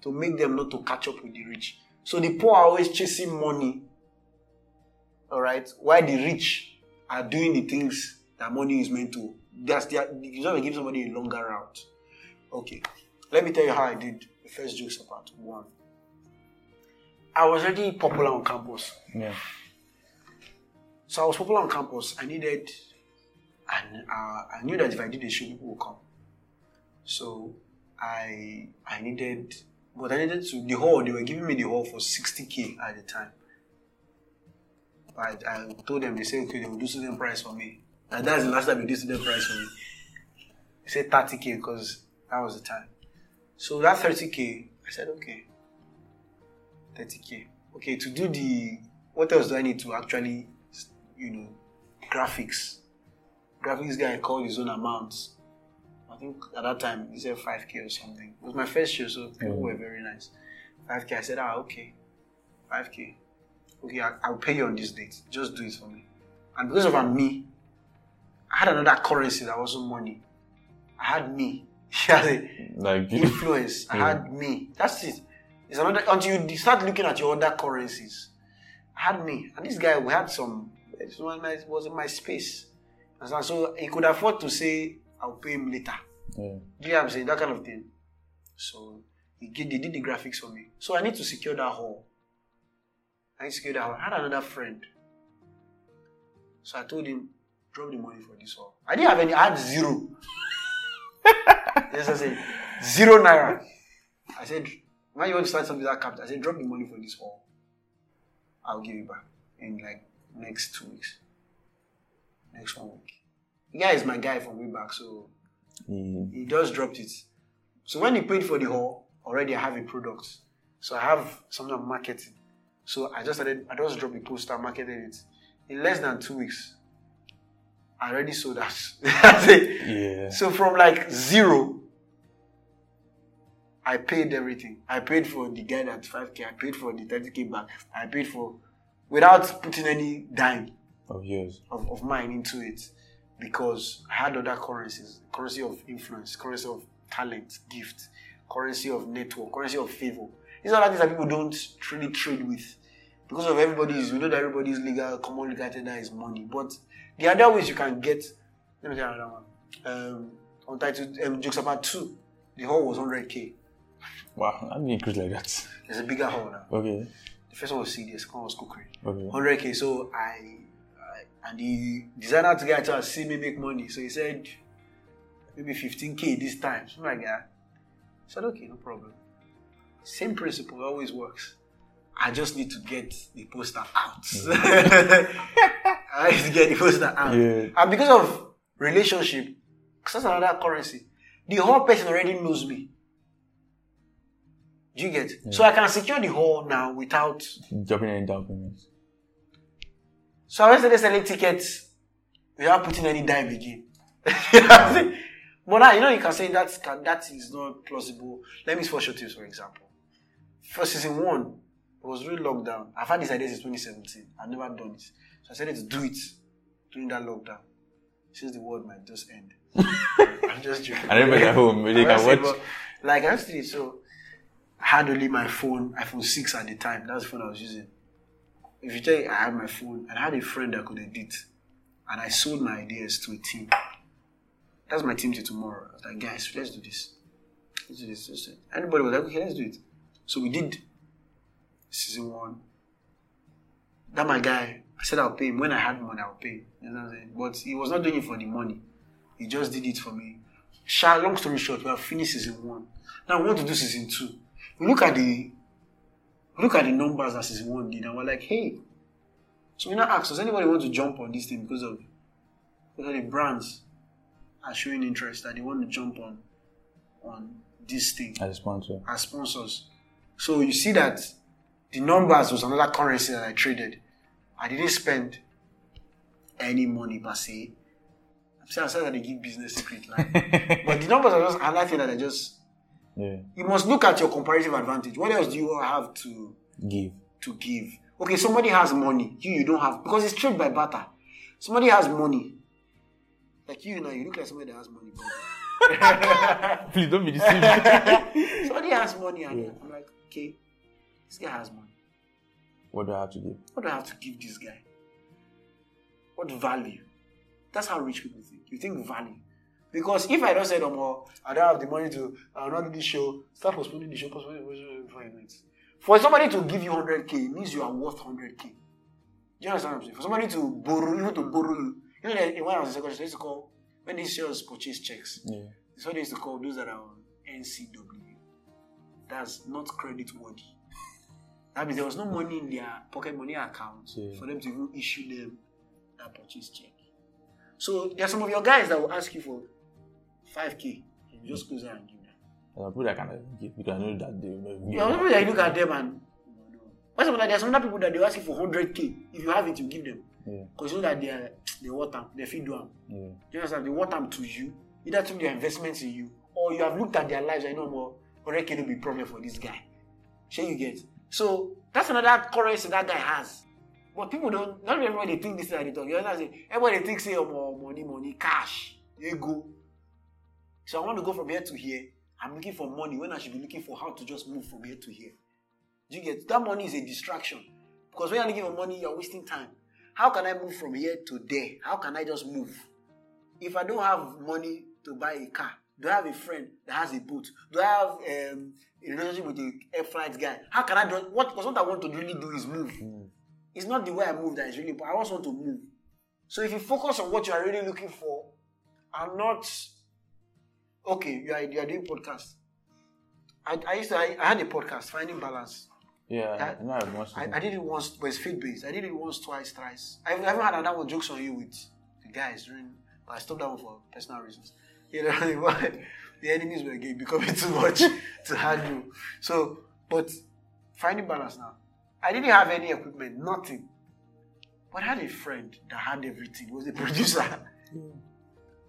to make them not to catch up with the rich. So the poor are always chasing money. All right, why the rich are doing the things that money is meant to. That's the you just give somebody a longer route. Okay, let me tell you how I did the first Jokes Apart one. I was already popular on campus. yeah, So I was popular on campus. I needed, and uh, I knew that if I did a show, people would come. So I I needed, but I needed to the hall. They were giving me the hall for sixty k at the time. But I told them they said okay they will do student price for me. And that's the last time they did student price for me. They said thirty k because that was the time. So that thirty k, I said okay. Thirty k. Okay, to do the what else do I need to actually you know, graphics. Graphics guy called his own amount. I think at that time he said 5k or something. It was my first show, so people were very nice. 5k. I said, ah, okay. 5k. Okay, I'll pay you on this date. Just do it for me. And because of me, I had another currency that wasn't money. I had me. [LAUGHS] Like influence. I had mm. me. That's it. It's another until you start looking at your other currencies. I had me, and this guy we had some. It was my was in my space, and so- he could afford to say, "I'll pay him later." yeah, Do you know what I'm saying? That kind of thing. So he did, they did the graphics for me. So I need to secure that hall. I need to secure that hall. I had another friend. So I told him, drop the money for this hall. I didn't have any, I had zero. [LAUGHS] yes, I said, zero naira. I said, when you want to start something that capital, I said, drop the money for this hall. I'll give you back in like next two weeks. Next one week. The guy is my guy from way back, so yeah. he just dropped it. So when he paid for the hall, already I have a product. So I have something I'm marketing. So I just started, I just dropped a poster, marketed it. In less than two weeks, I already sold it. [LAUGHS] Yeah. So from like zero, I paid everything. I paid for the guy at 5k, I paid for the 30k back, I paid for without putting any dime Of yours. of, of mine into it because I had other currencies currency of influence, currency of talent, gift, currency of network, currency of favor. These are the things that people don't really trade with because of everybody's, we know that everybody's legal, common legal tender is money. But the other ways you can get, let me tell you another one. Um, on title, um, Jokes Apart 2, the hall was 100k. Wow, I'm increased like that. There's a bigger hall now. Okay. The first one was CD, the second one was Kukri. Okay. 100k. So I, I and the designer to get to see me make money. So he said maybe 15k this time. Something like that. I said okay, no problem. Same principle always works. I just need to get the poster out. Mm. [LAUGHS] I need to get the poster out. Yeah. And because of relationship, because that's another currency, the whole person already knows me. Do you get? So I can secure the whole now without Dropping any down payments. so I started selling tickets without putting any dime again. You know what I'm saying? but now, you know, you can say that's, can- that is not plausible. Let me For Sure Tips, for example. For season one, it was really lockdown. I've had this idea since 2017. I've never done it. So I decided to do it during that lockdown. Since the world might just end. [LAUGHS] I'm just joking. And everybody at home, I'm can watch. but, Like, I did. So I had only my phone, iPhone 6 at the time. That's the phone I was using. If you check, I had my phone and I had a friend that could edit. And I sold my ideas to a team. That's my team to tomorrow. I was like, guys, let's do this. Let's do this. Let's do it. Anybody was like, okay, let's do it. So we did season one. That my guy, I said I'll pay him. When I had money, I'll pay him. You know what I'm saying? But he was not doing it for the money. He just did it for me. Sha, long story short, we have finished season one. Now we want to do season two. We look at the look at the numbers that season one did, and we're like, hey. So we now ask, does anybody want to jump on this thing because of because of the brands are showing interest that they want to jump on on this thing As a sponsor. as sponsors. So you see that the numbers was another currency that I traded. I didn't spend any money per se. I'm saying I said that they give business secret like [LAUGHS] but the numbers are just another thing that I just Yeah. you must look at your comparative advantage. What else do you have to Give. to give? Okay, somebody has money, you you don't have because it's trade by barter. Somebody has money. Like you now, you look like somebody that has money. [LAUGHS] [LAUGHS] Please don't be deceived. somebody has money and I'm like, okay, this guy has money. what do I have to do? What do I have to give this guy? What value? That's how rich people think. You think value. Because if I don't say no more, I don't have the money to, I'll not do this show, start postponing the show, postponing the show it meets. For somebody to give you 100k, it means you are worth 100k. Do you understand what I'm saying? For somebody to borrow, even to borrow you, you know, that when I was in secondary they used to call, when these shows purchase checks, Yeah. that's what they used to call those that are on NCW. That's not credit worthy. That means there was no money in their pocket money account Yeah. for them to even issue them that purchase check. So there are some of your guys that will ask you for 5k. You mm-hmm. just close there and give them. There are people that can give because I know that they will give. You know, that you look at them and what's up, there are some other people that they ask you for 100k. If you have it, you give them. Yeah. Because you know that they are they want them, they feed them. Yeah. You understand? They want them to you, either through their investments in you, or you have looked at their lives and you know more, or can be problem for this guy. Sure you get. So that's another currency that guy has. But people don't not everybody think this is how they talk. You understand? Everybody thinks say oh, money, money, cash, ego. So I want to go from here to here. I'm looking for money when I should be looking for how to just move from here to here. Do you get that money is a distraction. Because when you're looking for money, you're wasting time. How can I move from here to there? How can I just move? If I don't have money to buy a car, do I have a friend that has a boat? Do I have um, a relationship with a air flight guy? How can I do what? Because what I want to really do is move. It's not the way I move that is really important. I also want to move. So if you focus on what you are really looking for, and not okay, you are you are doing podcast. I, I used to I, I had a podcast, finding balance. Yeah. I I. I, I did it once, but it's faith based. I did it once, twice, thrice. I haven't had another one jokes on you with the guys during, but I stopped that one for personal reasons. You know, [LAUGHS] but the enemies were getting becoming [LAUGHS] too much to handle. So, but finding balance now. I didn't have any equipment, nothing. But I had a friend that had everything. He was a [LAUGHS] producer. Mm.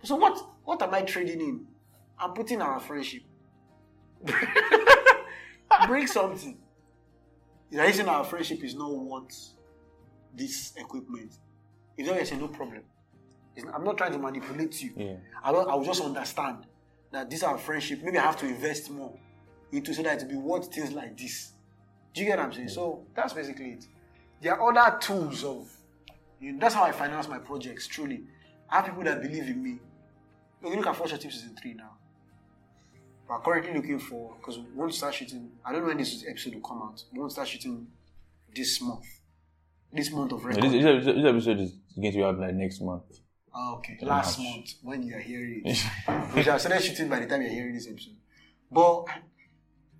So what what am I trading in? I'm putting our friendship. Bring something. The reason our friendship is not want this equipment. If there is no problem. Not- I'm not trying to manipulate you. Yeah. I will, I will just understand that this is our friendship. Maybe I have to invest more into so that it will be worth things like this. Do you get what I'm saying? So that's basically it. There are other tools of you know, that's how I finance my projects, truly. I have people that believe in me. When you look at For Sure Tip Season 3 now. We're currently looking for because we want to start shooting. I don't know when this episode will come out. We want to start shooting this month. This month of Yeah, record. This, this, this episode is going to be out like next month. Oh, okay. Last March. month when you are hearing it. we have started shooting by the time you're hearing this episode. But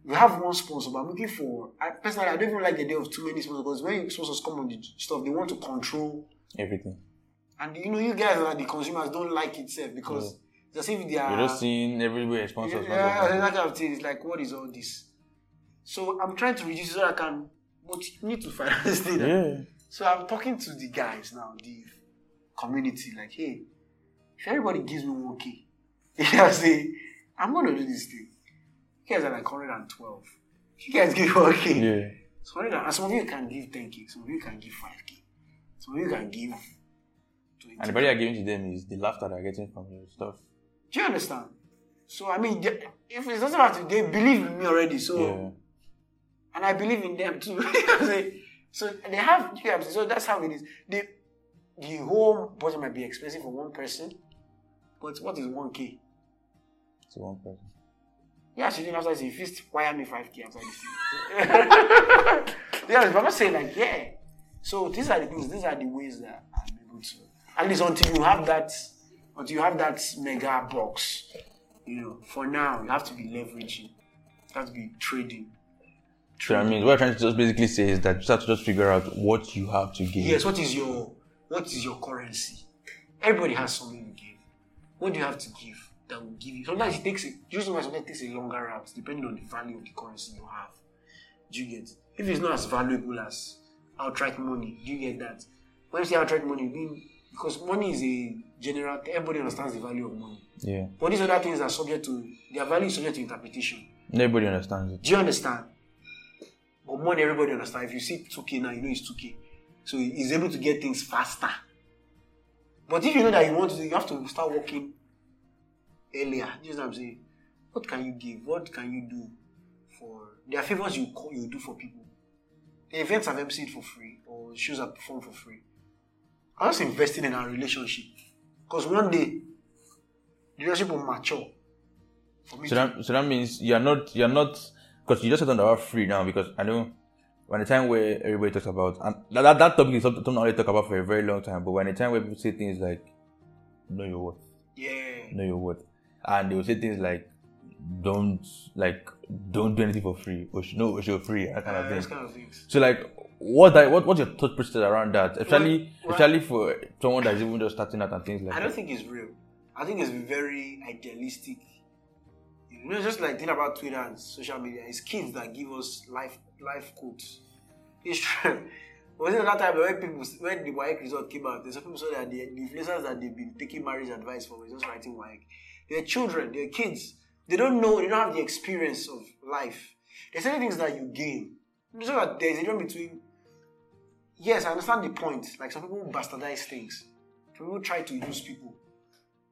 we have one sponsor, but I'm looking for I personally I don't even like the idea of too many sponsors because when sponsors come on the stuff, they want to control Everything. and you know you guys are the consumers don't like itself because as if they are You're just seeing everywhere sponsors. yeah, sponsors. that kind of thing. It's like what is all this? So I'm trying to reduce so I can but you need to [LAUGHS] finance it. Yeah. So I'm talking to the guys now, the community, like, hey, if everybody gives me 1K, [LAUGHS] you know what I'm? I'm gonna do this thing. You guys are like 112. If you guys give 1K, Yeah. so 100 and some of you can give 10K, some of you can give 5K, some of you can give 20. And the value you're giving to them is the laughter they're getting from your stuff. Do you understand? So I mean, they- if it doesn't have to, they believe in me already. So Yeah. and I believe in them too. [LAUGHS] You know what I'm saying? so they have, you what so that's how it is. The the whole budget might be expensive for one person, but what is one k? It's one person. Yeah, she didn't after say if you wire me five k after this. [LAUGHS] yeah, but I'm not saying like yeah. So these are the things. These are the ways that I'm able to. At least until you have that, until you have that mega box, you know. For now, you have to be leveraging. You have to be trading. So I mean, what I'm trying to just basically say is that you have to just figure out what you have to give. Yes, what is your what is your currency? Everybody has something to give. What do you have to give that will give you? Sometimes it takes a usually sometimes it takes a longer route depending on the value of the currency you have. Do you get? If it's not as valuable as outright money, do you get that? When you say outright money, you mean because money is a general everybody understands the value of money. Yeah. But these other things are subject to their value is subject to interpretation. Nobody understands it. Do you understand? But money, everybody understands. If you see 2K now, you know it's 2K. So he's able to get things faster. But if you know that you want to, you have to start working earlier. You know what I'm saying? What can you give? What can you do for? There are favors you call, you do for people. The events I've emceed for free or shows I perform for free. I'm just investing in our relationship because one day the relationship will mature. For me So to- that so that means you're not you're not because you just said on the free now because I know when the time where everybody talks about and that, that, that topic is something I talk about for a very long time, but when the time where people say things like know your worth, yeah. know your worth, and they will say things like don't like don't do anything for free or should no or you're free that kind Uh, of thing. kind of things. So like what that what what's your thought process around that? Especially Well, especially for someone that's even just starting out and things like I don't that. think it's real. I think it's very idealistic. You know, just like think about Twitter and social media. It's kids that give us life life quotes. It's true. [LAUGHS] Was it that time when people when the WAEC result came out, there's some people saw that the, influencers that they've been taking marriage advice from were just writing WAEC. They're children, they're kids. They don't know, they don't have the experience of life. There's certain things that you gain. There's a difference between yes, I understand the point. Like some people bastardize things. Some people try to use people,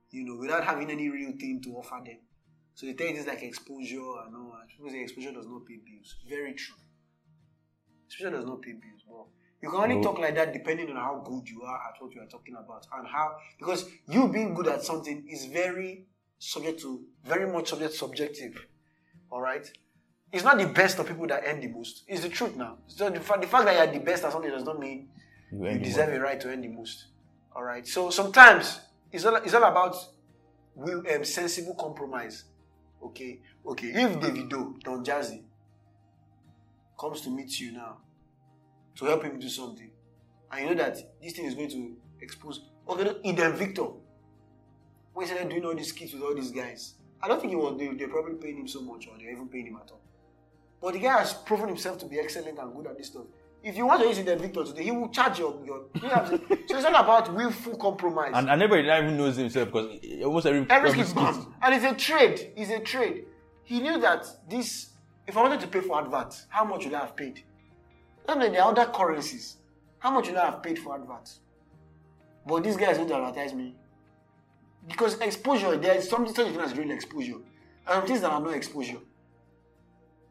you know, without having any real thing to offer them. So they tell you things like exposure and all that. People say exposure does not pay bills. Very true. Exposure does not pay bills. But you can only No. talk like that depending on how good you are at what you are talking about. And how because you being good at something is very subject to very much subject subjective. Alright? It's not the best of people that earn the most. It's the truth now. So the, fa- the fact that you're the best at something does not mean You you deserve a right to earn the most. All right. So sometimes it's all it's all about will um, sensible compromise. Okay. Okay. If Davido Don Jazzy comes to meet you now to help him do something, and you know that this thing is going to expose. Oh, okay, no, Edem Victor. When he started doing all these skits with all these guys, I don't think he was. They, they're probably paying him so much, or they're even paying him at all. But the guy has proven himself to be excellent and good at this stuff. If you want to use it, then Victor today, he will charge your. your you know so it's not about willful compromise. And, and everybody even knows himself because almost every Every bam. And it's a trade. It's a trade. He knew that this, if I wanted to pay for adverts, how much would I have paid? Then there are other currencies. How much would I have paid for adverts? But these guys don't advertise me. Because exposure, there is something such thing as real exposure. And things that are not exposure.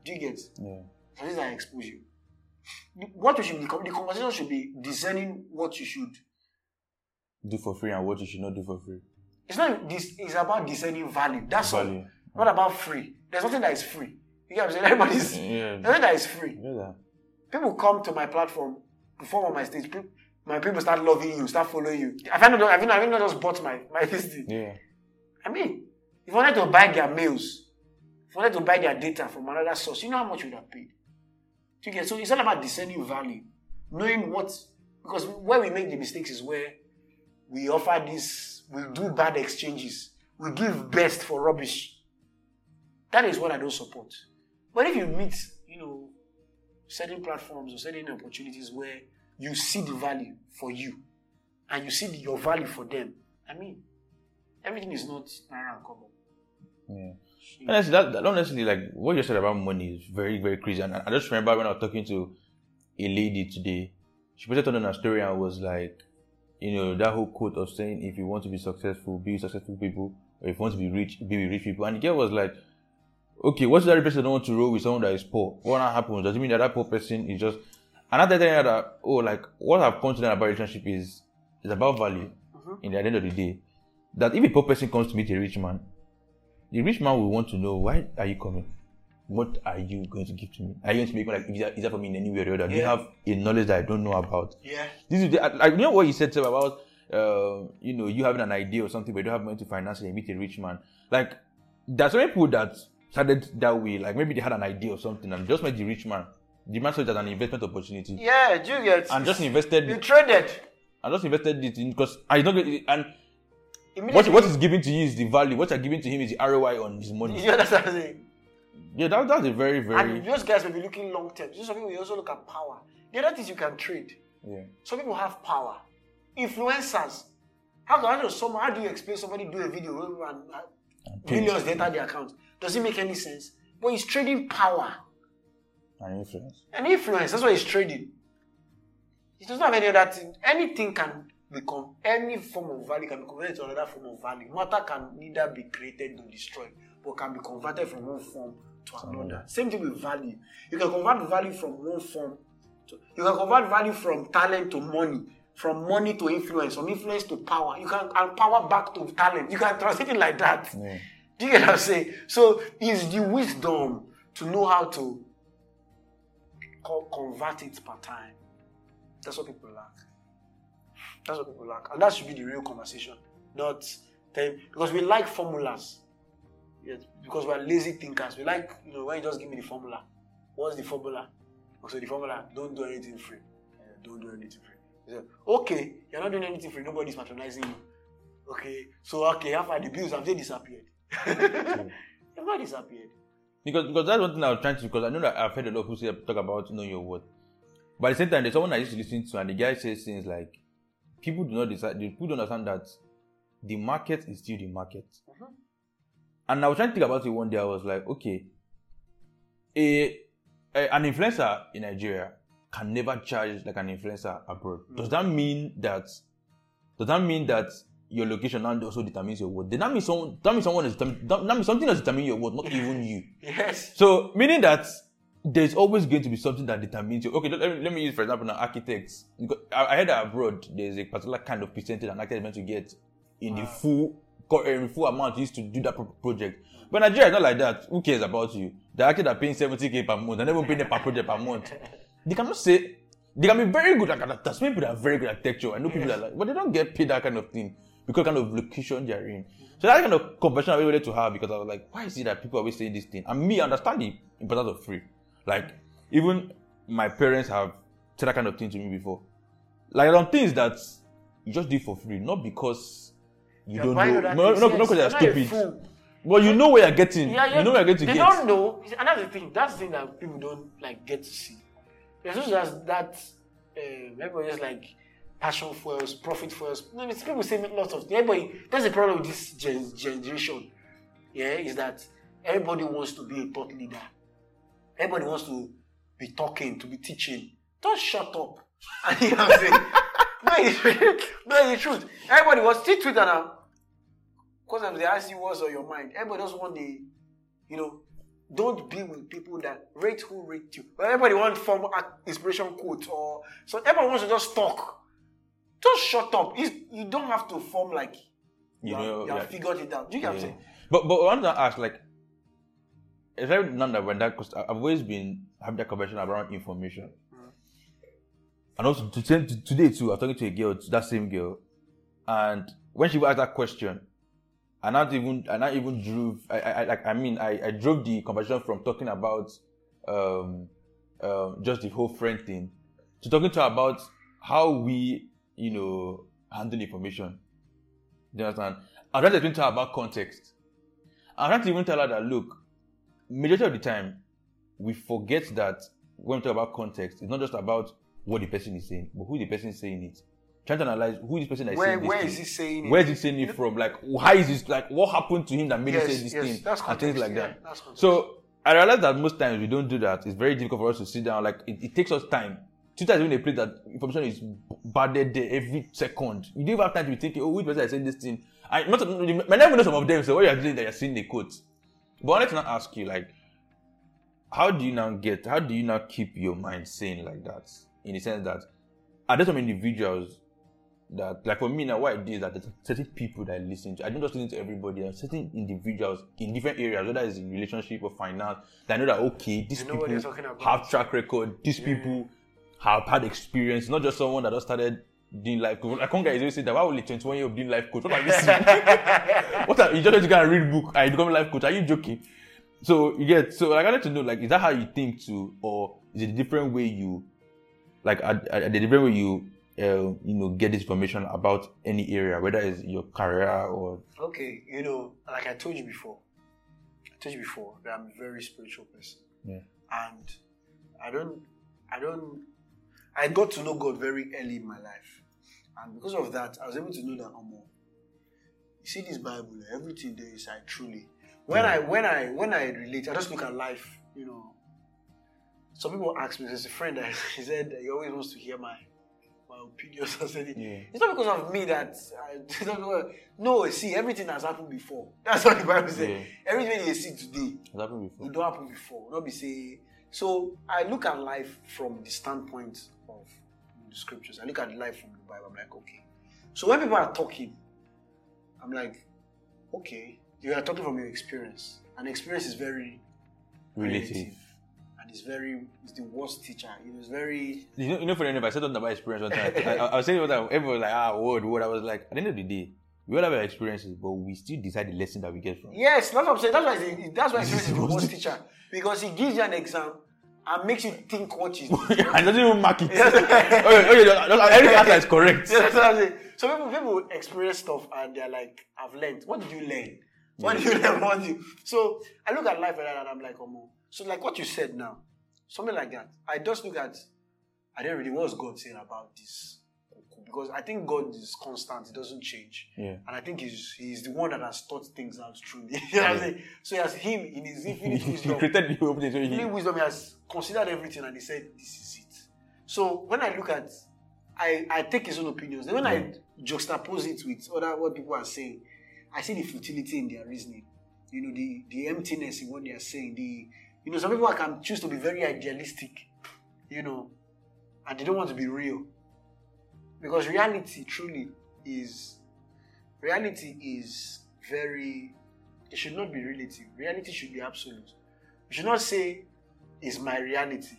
Do you get? Yeah. Some things are exposure. The- What you should be, the conversation should be discerning what you should. Do for free and what you should not do for free. It's not this. It's about discerning value. That's all. Value. Not about free. There's nothing that is free. You get what I'm saying? [LAUGHS] Everybody's Yeah. nothing that is free. Yeah. People come to my platform, perform on my stage. People, my people start loving you, start following you. Have I not, you not, not just bought my my this thing? Yeah. I mean, if you wanted to buy their mails, if you wanted to buy their data from another source, you know how much you would have paid. You get? So it's all about discerning value, knowing what because where we make the mistakes is where we offer this, we do bad exchanges, we give best for rubbish. That is what I don't support. But if you meet, you know, certain platforms or certain opportunities where you see the value for you and you see the, your value for them, I mean, everything is not naira and kobo. Yeah. Honestly, that, that honestly, like what you said about money is very, very crazy. And I I just remember when I was talking to a lady today, she posted on her story and was like, you know, that whole quote of saying, if you want to be successful, be with successful people, or if you want to be rich, be with rich people. And the girl was like, okay, what's the other person don't want to roll with someone that is poor? What happens? Does it mean that that poor person is just, and after telling her that, oh, like, what I've come to learn about relationship is, is about value mm-hmm. in the end of the day. That if a poor person comes to meet a rich man, the rich man will want to know why are you coming? What are you going to give to me? Are you going to make me like is that, for me in any way or the other? Do you have a knowledge that I don't know about? Yeah. This is the, like you know what you said about uh, you know you having an idea or something, but you don't have money to finance it. And meet a rich man. Like there's some people that started that way. Like maybe they had an idea or something and just met the rich man. The man saw it as an investment opportunity Yeah, do you get? and just invested you traded. and just invested it in because I don't get it, and what what is given to you is the value. What you're giving to him is the ROI on his money. you understand what I'm saying? Yeah, that, that's a very, very. And those guys will be looking long term. So some people will also look at power. The other things you can trade. yeah. Some people have power. Influencers. How can I know someone? How do you explain somebody do a video and pay. millions enter their account? Does it make any sense? But he's trading power And influence. and influence. That's what he's trading. He doesn't have any other thing. Anything can become any form of value can be converted to another form of value. Matter can neither be created nor destroyed, but can be converted from one form to another. Same thing with value. You can convert value from one form to you can convert value from talent to money, from money to influence, from influence to power. You can and power back to talent. You can translate it like that. Yeah. Do you get what I'm saying? So it's the wisdom to know how to co- convert it per time. That's what people lack. That's what people lack. And that should be the real conversation. Not because we like formulas. Yes, because we're lazy thinkers. We like, you know, when you just give me the formula. What's the formula? So the formula, don't do anything free. Don't do anything free. Okay, you're not doing anything free, nobody's patronizing you. Okay, so okay, after the bills have they disappeared? [LAUGHS] They've not disappeared. Because because that's one thing I was trying to because I know that I've heard a lot of people say talk about you know your worth. But at the same time, there's someone I used to listen to, and the guy says things like, "People do not decide. People don't understand that the market is still the market." Mhm. And I was trying to think about it one day. I was like, okay, a, a an influencer in Nigeria can never charge like an influencer abroad. Does that mean that? Does that mean that your location now also determines your worth? Does that mean someone? That means someone is that that means something else determines your worth, not [LAUGHS] even you. Yes. So meaning that there's always going to be something that determines you. Okay, let me, let me use for example now architects. Because I, I heard that abroad there's a particular kind of percentage an architect meant to get in the full uh, full amount used to do that project. But Nigeria is not like that. Who cares about you? The architect are paying 70k per month. they never paying them per project per month. [LAUGHS] They cannot say they can be very good at that. Some people that are very good at architecture. I know people that are like, but they don't get paid that kind of thing because kind of location they're in. So that kind of conversation I really wanted to have because I was like, why is it that people are always saying this thing? And me, I understand the importance of free. Like, even my parents have said that kind of thing to me before. Like, on things that you just do for free, not because you don't know, no, not because you're not stupid. But you know where you're getting. Yeah, yeah. You know where you're to they get. don't know, Another thing. That's the thing that people don't like get to see. There's also that that um, everybody just like passion fuels, profit fuels. People say lots of things. Everybody, that's the problem with this gen- generation. Yeah, is that everybody wants to be a thought leader. Everybody wants to be talking, to be teaching. Don't shut up. [LAUGHS] And you know what I'm saying? no, it's, no, it's the truth. Everybody wants to see Twitter now. Because they ask you what's on your mind. Everybody just want the, you know, don't be with people that rate who rate you. But everybody wants form inspiration quote or so everybody wants to just talk. Just shut up. It's, you don't have to form like you, You have, know, you have like- figured it out. Do you get what I'm saying? But but I want to ask like, is there none that when that because I've always been having that conversation around information, and also to, to, today too, I was talking to a girl, that same girl, and when she asked that question, I not even I not even drove. I, I like I mean I, I drove the conversation from talking about um um just the whole friend thing to talking to her about how we you know handle information. Do you understand? I tried to her about context. I tried to even tell her that look, majority of the time we forget that when we talk about context, it's not just about what the person is saying, but who the person is saying it. Trying to analyze who this person is Where saying this where is he saying it? Where is he saying it from? Like, why is this? Like, what happened to him that made Yes, him say this yes, thing that's and things like yeah, that? So I realize that most times we don't do that. It's very difficult for us to sit down. Like, it, it takes us time. Twitter is even a place that information is bombarded there every second. You don't have time to be thinking, oh, which person is saying this thing? I not you might not even know some of them. So what you're doing that you're seeing the quotes. But I wanted to now ask you, like, how do you now get? How do you now keep your mind sane like that? In the sense that are there some individuals that like for me now what I do is that there's certain people that I listen to. I don't just listen to everybody. There are certain individuals in different areas, whether it's in relationship or finance, that I know that okay, these You know what people they're talking about. have track record, these people have had experience, not just someone that just started doing life coach. Like one guy is always saying that why only 21 year old doing life coach? What are you [LAUGHS] what are you just going to read book and you become a life coach? Are you joking? So you get so like I wanted to know like is that how you think too, or is it a different way you like are, are the different way you uh, you know get this information about any area, whether it's your career or Okay, you know, like I told you before, I told you before that I'm a very spiritual person, Yeah. and I don't, I don't, I got to know God very early in my life, and because of that, I was able to know that Omo, you see this Bible, everything there is I truly. When I when I when I relate, I just look at life, you know. Some people ask me, there's a friend that [LAUGHS] he said he always wants to hear my my opinions. [LAUGHS] I said, Yeah. it's not because of me that I, [LAUGHS] it's not because- no. See, everything has happened before. That's what the Bible says. Yeah. Everything you see today, has happened before. it don't happen before. Not be say. So I look at life from the standpoint of the scriptures. I look at life from Bible. I'm like, okay. So when people are talking, I'm like, okay, you are talking from your experience, and experience is very Relative. relative, and it's very it's the worst teacher. Know, it's very You know, you know, for the end, I said something about experience one time. I, I, I was saying what everyone was like, ah, word, word. I was like, at the end of the day, we all have our experiences, but we still decide the lesson that we get from. it. Yes, that's what I'm saying. That's why that's why experience is the worst worst teacher because he gives you an exam and makes you think what you. [LAUGHS] I doesn't even mark it. [LAUGHS] okay, okay, just- just- [LAUGHS] every answer is correct. Yeah, that's. So people people experience stuff and they're like, I've learned. What did you learn? What did you learn? What did you? So I look at life like that and I'm like, oh, so like what you said now, something like that. I just look at, I didn't really what's God saying about this because I think God is constant; He doesn't change. Yeah. And I think he's he's the one that has thought things out truly. [LAUGHS] you know what I'm saying? So he has him in his infinite [LAUGHS] he wisdom. created the opening, Infinite he, wisdom, he has considered everything and he said, This is it. So when I look at I, I take his own opinions. Then when I juxtapose it with other what people are saying, I see the futility in their reasoning. You know, the the emptiness in what they are saying. The you know, some people can choose to be very idealistic, you know, and they don't want to be real. Because reality truly is reality is very it should not be relative. Reality should be absolute. You should not say is my reality.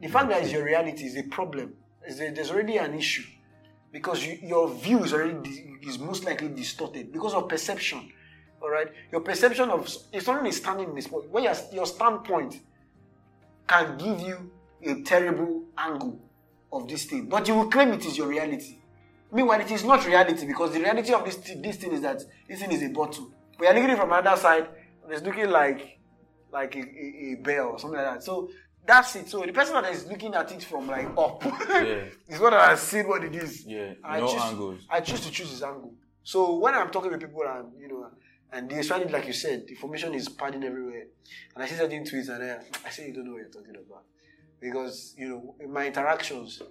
The fact that it's your reality is a problem. Is a- there's already an issue because you, your view is already is most likely distorted because of perception. All right, your perception of if someone is standing in this point, your your standpoint can give you a terrible angle of this thing, but you will claim it is your reality. Meanwhile, it is not reality because the reality of this thi- this thing is that this thing is a bottle But you're looking from another side, and it's looking like like a, a, a bell or something like that. So that's it. So the person that is looking at it from like up [LAUGHS] Yeah. is what I see what it is. Yeah, I no choose, angles. I choose to choose his angle. So when I'm talking with people and you know, and they it like you said, the information is padding everywhere, and I see certain tweets and then I say you don't know what you're talking about because you know in my interactions,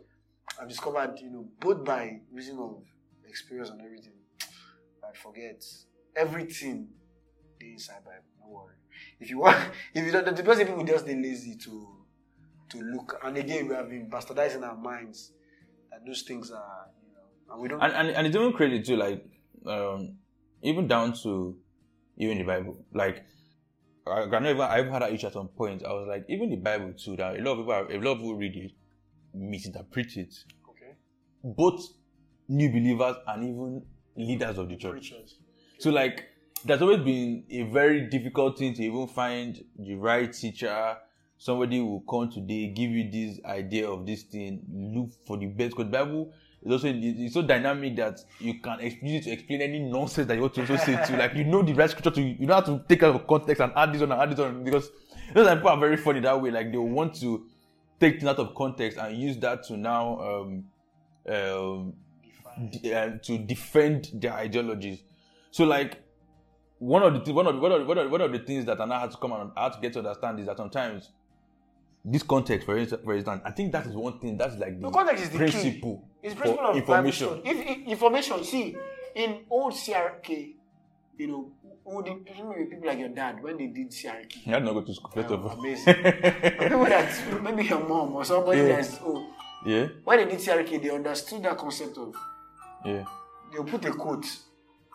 I've discovered you know both by reason of experience and everything, I forget everything inside Bible. No worry. If you want, [LAUGHS] if you don't, the person people just they lazy to to look. And again, we have been bastardizing our minds that those things are, you know, and we don't. and, and and it's even crazy too, like um, even down to even the Bible. Like I, I know even I even had that issue at some point. I was like, even the Bible too. That a lot of people, are, a lot of people read it, misinterpret it. okay. Both new believers and even leaders of the church. Preachers. So like there's always been a very difficult thing to even find the right teacher. Somebody will come today, give you this idea of this thing, look for the best. Because Bible is also it's so dynamic that you can use it to explain any nonsense that you want to also say to. Like you know the right scripture to you don't have to take out of context and add this on and add this on because those people are very funny that way. Like they want to take things out of context and use that to now um um de- uh, to defend their ideologies. So like one of the one of one of the, one of the, one of the things that I now had to come and I had to get to understand is that sometimes this context, for instance, for instance, I think that is one thing that's like the, The context is the principle key. It's principle of information. If, if information, see, in old CRK, you know, old, people like your dad when they did CRK. You had not go to school first of Oh, all. amazing. people that maybe your mom or somebody Yeah. that's old. yeah, When they did CRK, they understood that concept of yeah, they'll put a quote.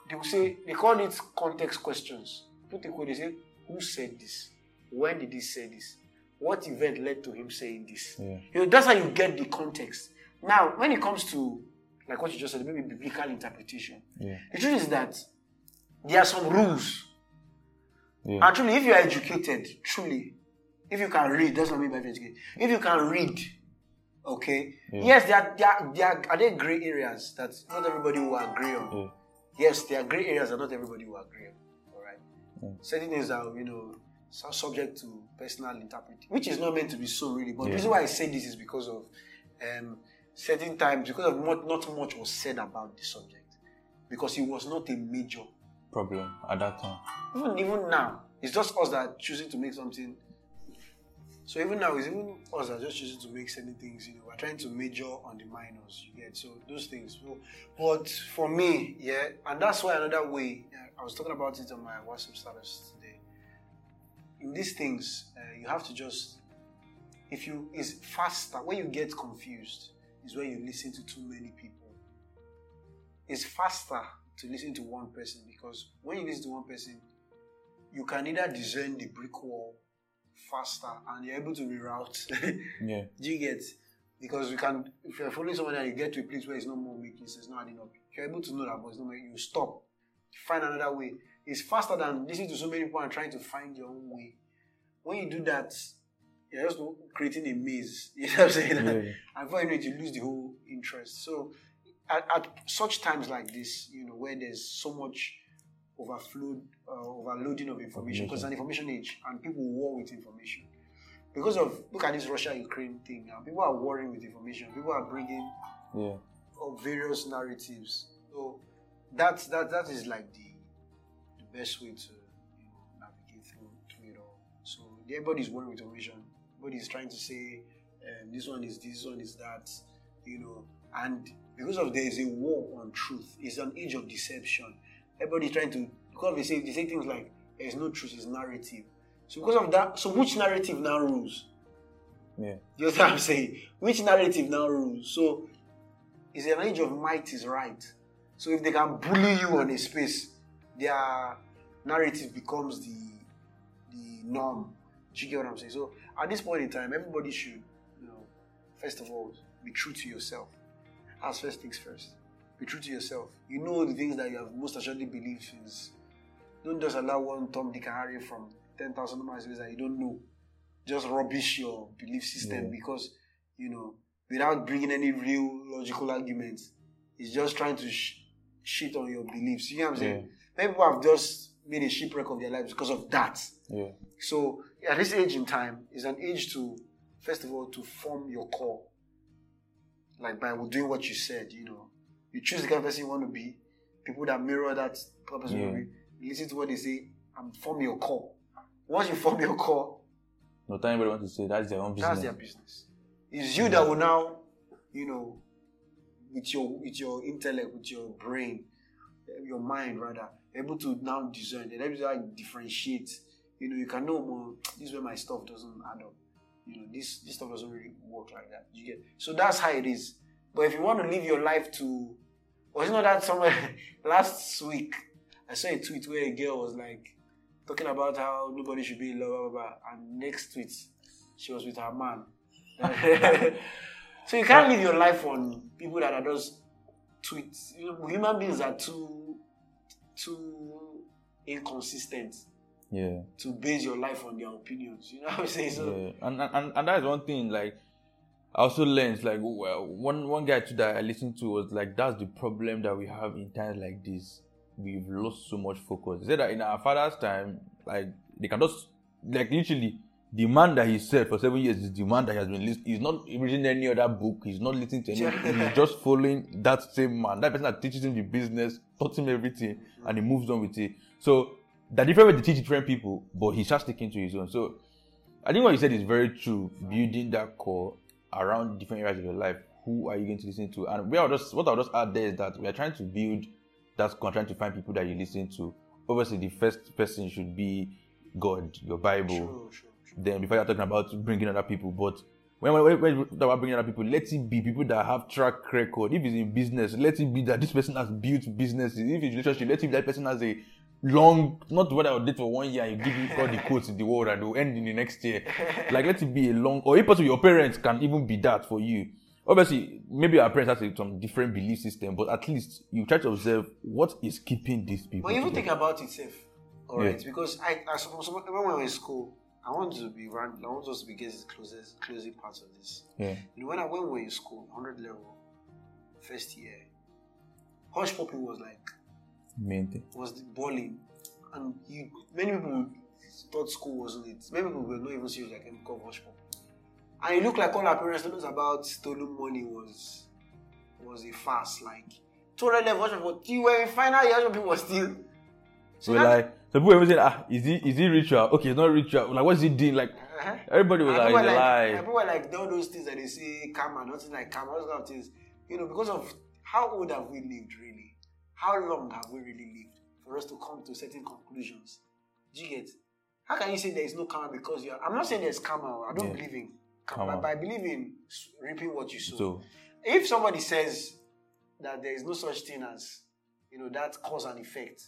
They will say they call it context questions. Put a quote. They say, "Who said this? When did he say this? What event led to him saying this?" Yeah. You know, that's how you get the context. Now, when it comes to like what you just said, maybe biblical interpretation, yeah, the truth is that there are some rules. yeah, And truly, if you are educated, truly, if you can read, that's what I mean by educated. If you can read, okay, Yeah. yes, there are, there are, there are, are there gray areas that not everybody will agree on. yeah, Yes, there are gray areas that not everybody will agree on. All right. Certain things are, you know, so subject to personal interpretation, which is not meant to be so really. But the reason why I say this is because of um, certain times, because of not, not much was said about the subject, because it was not a major. problem at that time. Even even now, it's just us that are choosing to make something. So even now, it's even us that are just choosing to make certain things. You know, we're trying to major on the minors. You get so those things. So, but for me, yeah, and that's why another way. Yeah, I was talking about it on my WhatsApp status. In these things, uh, you have to just, if you is faster when you get confused, is when you listen to too many people. It's faster to listen to one person because when you listen to one person, you can either discern the brick wall faster and you're able to reroute. [LAUGHS] Yeah, Do you get? Because you can, if you're following someone and you get to a place where it's no more making sense, not adding up, you're able to know that, but it's not making, you stop, find another way. It's faster than listening to so many people and trying to find your own way. When you do that, you're just creating a maze. [LAUGHS] You know what I'm saying? Yeah. And know it, you lose the whole interest. So, at, at such times like this, you know, where there's so much overflow, uh, overloading of information, because it's an information age, and people war with information. Because of look at this Russia-Ukraine thing now, people are warring with information. People are bringing yeah, of various narratives. So that's that that is like the the best way to you know, navigate through through it all. So everybody's working with information. Everybody's trying to say um, this one is this one is that, you know, and because of there is a war on truth. It's an age of deception. Everybody's trying to because they say they say things like there is no truth, it's narrative. So because of that, so which narrative now rules? yeah, You know what I'm saying? Which narrative now rules? So it's an age of might is right. So if they can bully you on a space, their narrative becomes the the norm. Do you get what I'm saying? So at this point in time, everybody should, you know, first of all, be true to yourself. As first things first. Be true to yourself. You know the things that you have most assuredly believed is. Don't just allow one Tom, Dick, Harry from 10,000 miles away that you don't know just rubbish your belief system Yeah. because you know without bringing any real logical arguments it's just trying to sh- shit on your beliefs you know what i'm saying Yeah. many people have just made a shipwreck of their lives because of that. Yeah. So at this age in time is an age to, first of all, to form your core. Like by doing what you said, you know, you choose the kind of person you want to be. People that mirror that purpose, you want to be. listen to what they say and form your core. Once you form your core, No time anybody wants to say that's their own business. that's their business. It's you that will now, you know, with your with your intellect, with your brain, eh, your mind rather, able to now discern, and able to like differentiate. You know, you can know more. This is where my stuff doesn't add up. You know, this this stuff doesn't really work like that. You get so that's how it is. But if you want to live your life to, was not that somewhere [LAUGHS] last week? I saw a tweet where a girl was like talking about how nobody should be in love, blah, blah, blah. and next tweet she was with her man. [LAUGHS] [LAUGHS] so you can't live your life on people that are just tweets. Human beings are too too inconsistent Yeah. to base your life on their opinions. You know what I'm saying? So Yeah, and, and and that is one thing. Like, I also learned like well, one one guy too that I listened to was like that's the problem that we have in times like this. We've lost so much focus. He said that in our father's time, like they can just like literally the man that he said for seven years is the man that he has been listening. He's not reading any other book. He's not listening to any. he's just following that same man. That person that teaches him the business, taught him everything, and he moves on with it. So the different way they teach different people, but he's just sticking to his own. So I think what you said is very true. Building that core around different areas of your life. Who are you going to listen to? And we are just what I'll just add there is that we are trying to build that core, trying to find people that you listen to. Obviously, the first person should be God, your Bible. Then before you're talking about bringing other people, but when when, when when we talk about bringing other people, let it be people that have track record. If it's in business, let it be that this person has built businesses. If it's relationship, let it be that person has a long, not what I would date for one year and you give you all the quotes in the world and they'll end in the next year. [LAUGHS] Like let it be a long, or if possible, your parents can even be that for you. Obviously, maybe our parents have some different belief system, but at least you try to observe what is keeping these people. But even think about itself, all Yeah. right? Because I, I suppose when we were in school, I want to be run. I want us to be getting the closest, closing parts of this. yeah, You know, when I went we were in school, hundred level, first year, Hushpuppi was like main thing. was the balling, and you many people thought school wasn't it. Many people were not even serious like of Hushpuppi. And it looked like all our parents told us about stolen money was was a farce. Like two hundred level Hushpuppi, you were in final year, hush was still. So like, so people even saying, ah, is he is he ritual? Okay, it's not ritual. Like, what's he doing? Like, Uh-huh. everybody was And like, were like, lie. people were like, all those things that they say, karma, nothing like karma, those kind of things. You know, because of how old have we lived, really? How long have we really lived for us to come to certain conclusions? Do you get? How can you say there is no karma because you are? I'm not saying there's karma. I don't Yeah. believe in karma, Karma. but I believe in reaping what you sow. So, if somebody says that there is no such thing as, you know, that cause and effect,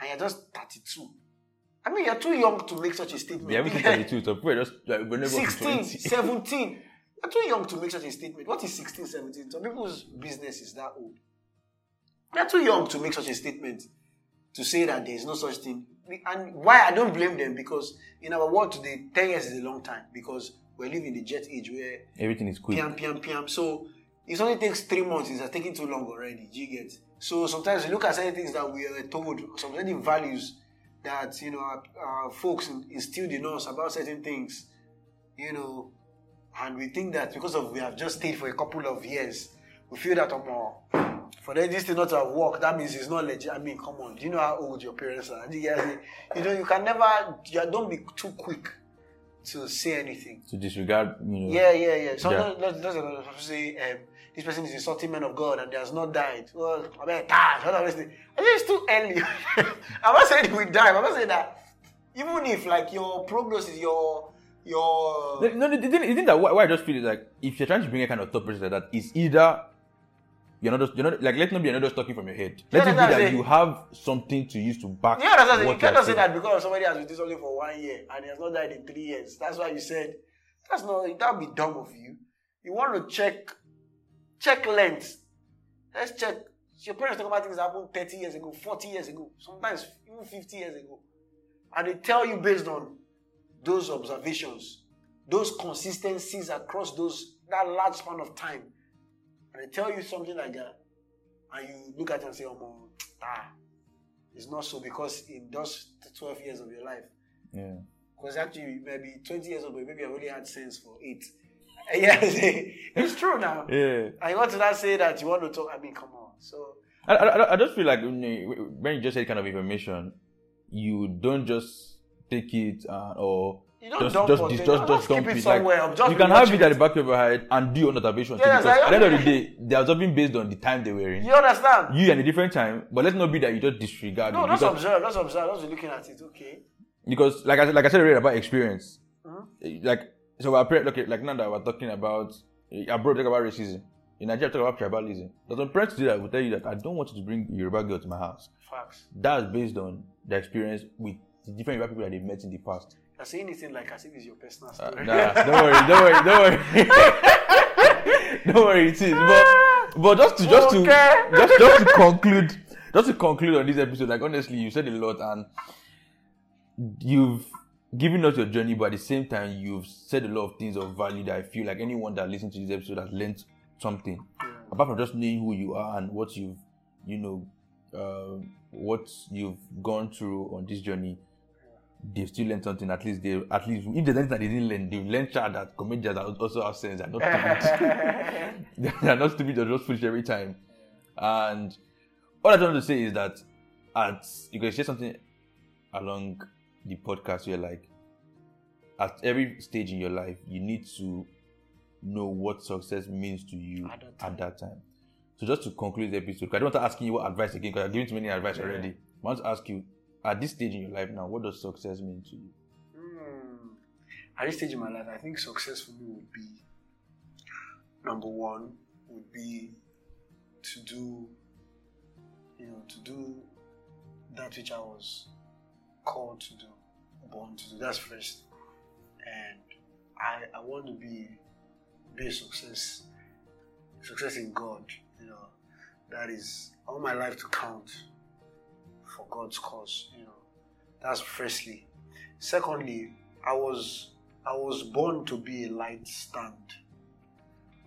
and you're just 32, I mean, you're too young to make such a statement. they haven't 32, so people are just like, we're never 16, 17. You're too young to make such a statement. What is 16, 17? Some people's business is that old. They're too young to make such a statement to say that there is no such thing. And why I don't blame them because in our world today, 10 years is a long time because we live in the jet age where Everything is quick. piam, piam, piam. So it only takes three months. It's taking too long already. Do you get? So sometimes we look at certain things that we are told, some certain values that you know our, our folks instilled in us about certain things, you know, and we think that because of we have just stayed for a couple of years, we feel that um, for them this thing not to have worked, that means it's not legit. I mean, come on, do you know how old your parents are? You, get- you know, you can never, you don't be too quick to say anything. To disregard, you know. Yeah, yeah, yeah. So Yeah. let's, let's, let's say um, this person is insulting men of God and he has not died. Well, I mean, what am I think it's too early. [LAUGHS] I'm not saying we die. I'm not saying that. Even if like your prognosis, your your No, no, the, thing, the thing that why, why I just feel is like if you're trying to bring a kind of thought process like that, it's either you're not just you're not like let it not be another talking from your head. Let Yeah, it be that it. you have something to use to back. Yeah, that's what you what can't you're just say that because somebody has been doing something for one year and he has not died in three years. That's why you said that's not that would be dumb of you. You want to check check length. Let's check. Your parents talk about things that happened 30 years ago, 40 years ago, sometimes even 50 years ago. And they tell you based on those observations, those consistencies across those that large span of time. And they tell you something like that. And you look at it and say, oh, my, ah, it's not so because in those 12 years of your life, Yeah. because actually maybe 20 years old, but maybe I only had sense for eight. [LAUGHS] Yeah, it's true now. Yeah. And you want to not say that you want to talk. I mean, come on. So I, I, I just feel like when you, when you just say kind of information, you don't just take it uh, or You don't just dump just just just, just dump it it. Like, somewhere. Just you can have it at the back of your head and do your observation. too, Yes, because I- at the end of the day, they're observing based on the time they were in. you understand? You in a different time, but let's not be that you just disregard no, it. because, observe. Just observe. Just be looking at it. Okay. because like I like I said already about experience, Mhm. like so our parents okay like now that we're talking about abroad talk about racism. In Nigeria, talk about tribalism. There's some parents today that will tell you that I don't want you to bring Yoruba girl to my house. Facts. That's based on the experience with the different Yoruba people that they've met in the past. You're saying anything like as if it's your personal Uh, story. nah, don't worry, don't worry, don't worry. [LAUGHS] don't worry, it is. But, but just to just Okay. to just, just to conclude, just to conclude on this episode, like honestly, you said a lot and you've given us your journey, but at the same time, you've said a lot of things of value that I feel like anyone that listens to this episode has learned something. Apart from just knowing who you are and what you've, you know, uh, what you've gone through on this journey, they've still learned something. At least they, at least if there's anything that they didn't learn, they've learned child that comedians are also have sense. They're not stupid. [LAUGHS] they're not stupid. They're just foolish every time. And all I want to say is that at you can say something along the podcast. You're like, at every stage in your life, you need to know what success means to you At that at that time. So just to conclude the episode, I don't want to ask you what advice again because I've given too many advice already. I want to ask you at this stage in your life now, what does success mean to you? Hmm. At this stage in my life, I think success for me would be number one would be to do, you know, to do that which I was called to do, born to do. That's first, and I I want to be be a success, success in God. You know, that is all my life to count for God's cause. You know, that's firstly. Secondly, I was I was born to be a light stand,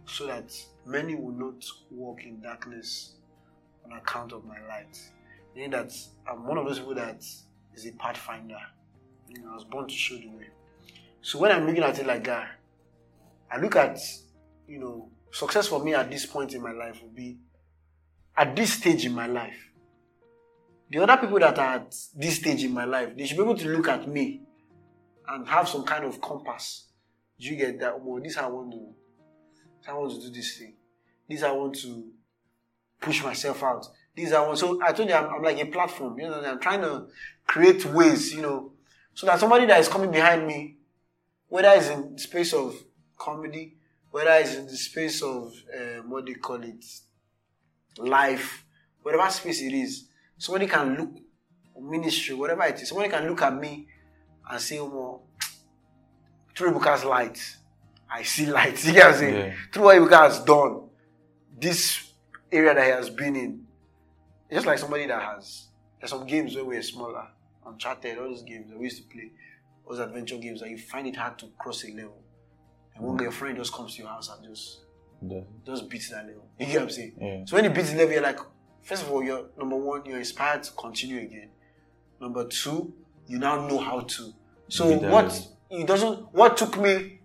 so that many will not walk in darkness on account of my light. Meaning that I'm one of those people that is a pathfinder. You know, I was born to show the way. So when I'm looking at it like that, I look at you know success for me at this point in my life would be at this stage in my life the other people that are at this stage in my life, they should be able to look at me and have some kind of compass. Do you get that? Well, this I want to, this I want to do this thing. This I want to push myself out. This I want. So I told you I'm, I'm like a platform. You know, I'm trying to create ways. You know, so that somebody that is coming behind me, whether it's in the space of comedy, whether it's in the space of um, what they call it, life, whatever space it is, somebody can look ministry, whatever it is, somebody can look at me and say, oh, well, through Ebuka's light, I see light. [LAUGHS] You get what I'm saying? Yeah. Through what Ibuka has done, this area that he has been in, it's just like somebody that has, there's some games where we're smaller, Uncharted, all those games that we used to play, those adventure games that you find it hard to cross a level. And one day your friend just comes to your house and just The, just beats that level. You get what I'm saying? yeah. So when you beat the level, you're like, first of all, you're number one, you're inspired to continue again. Number two, you now know how to. So what level. it doesn't what took me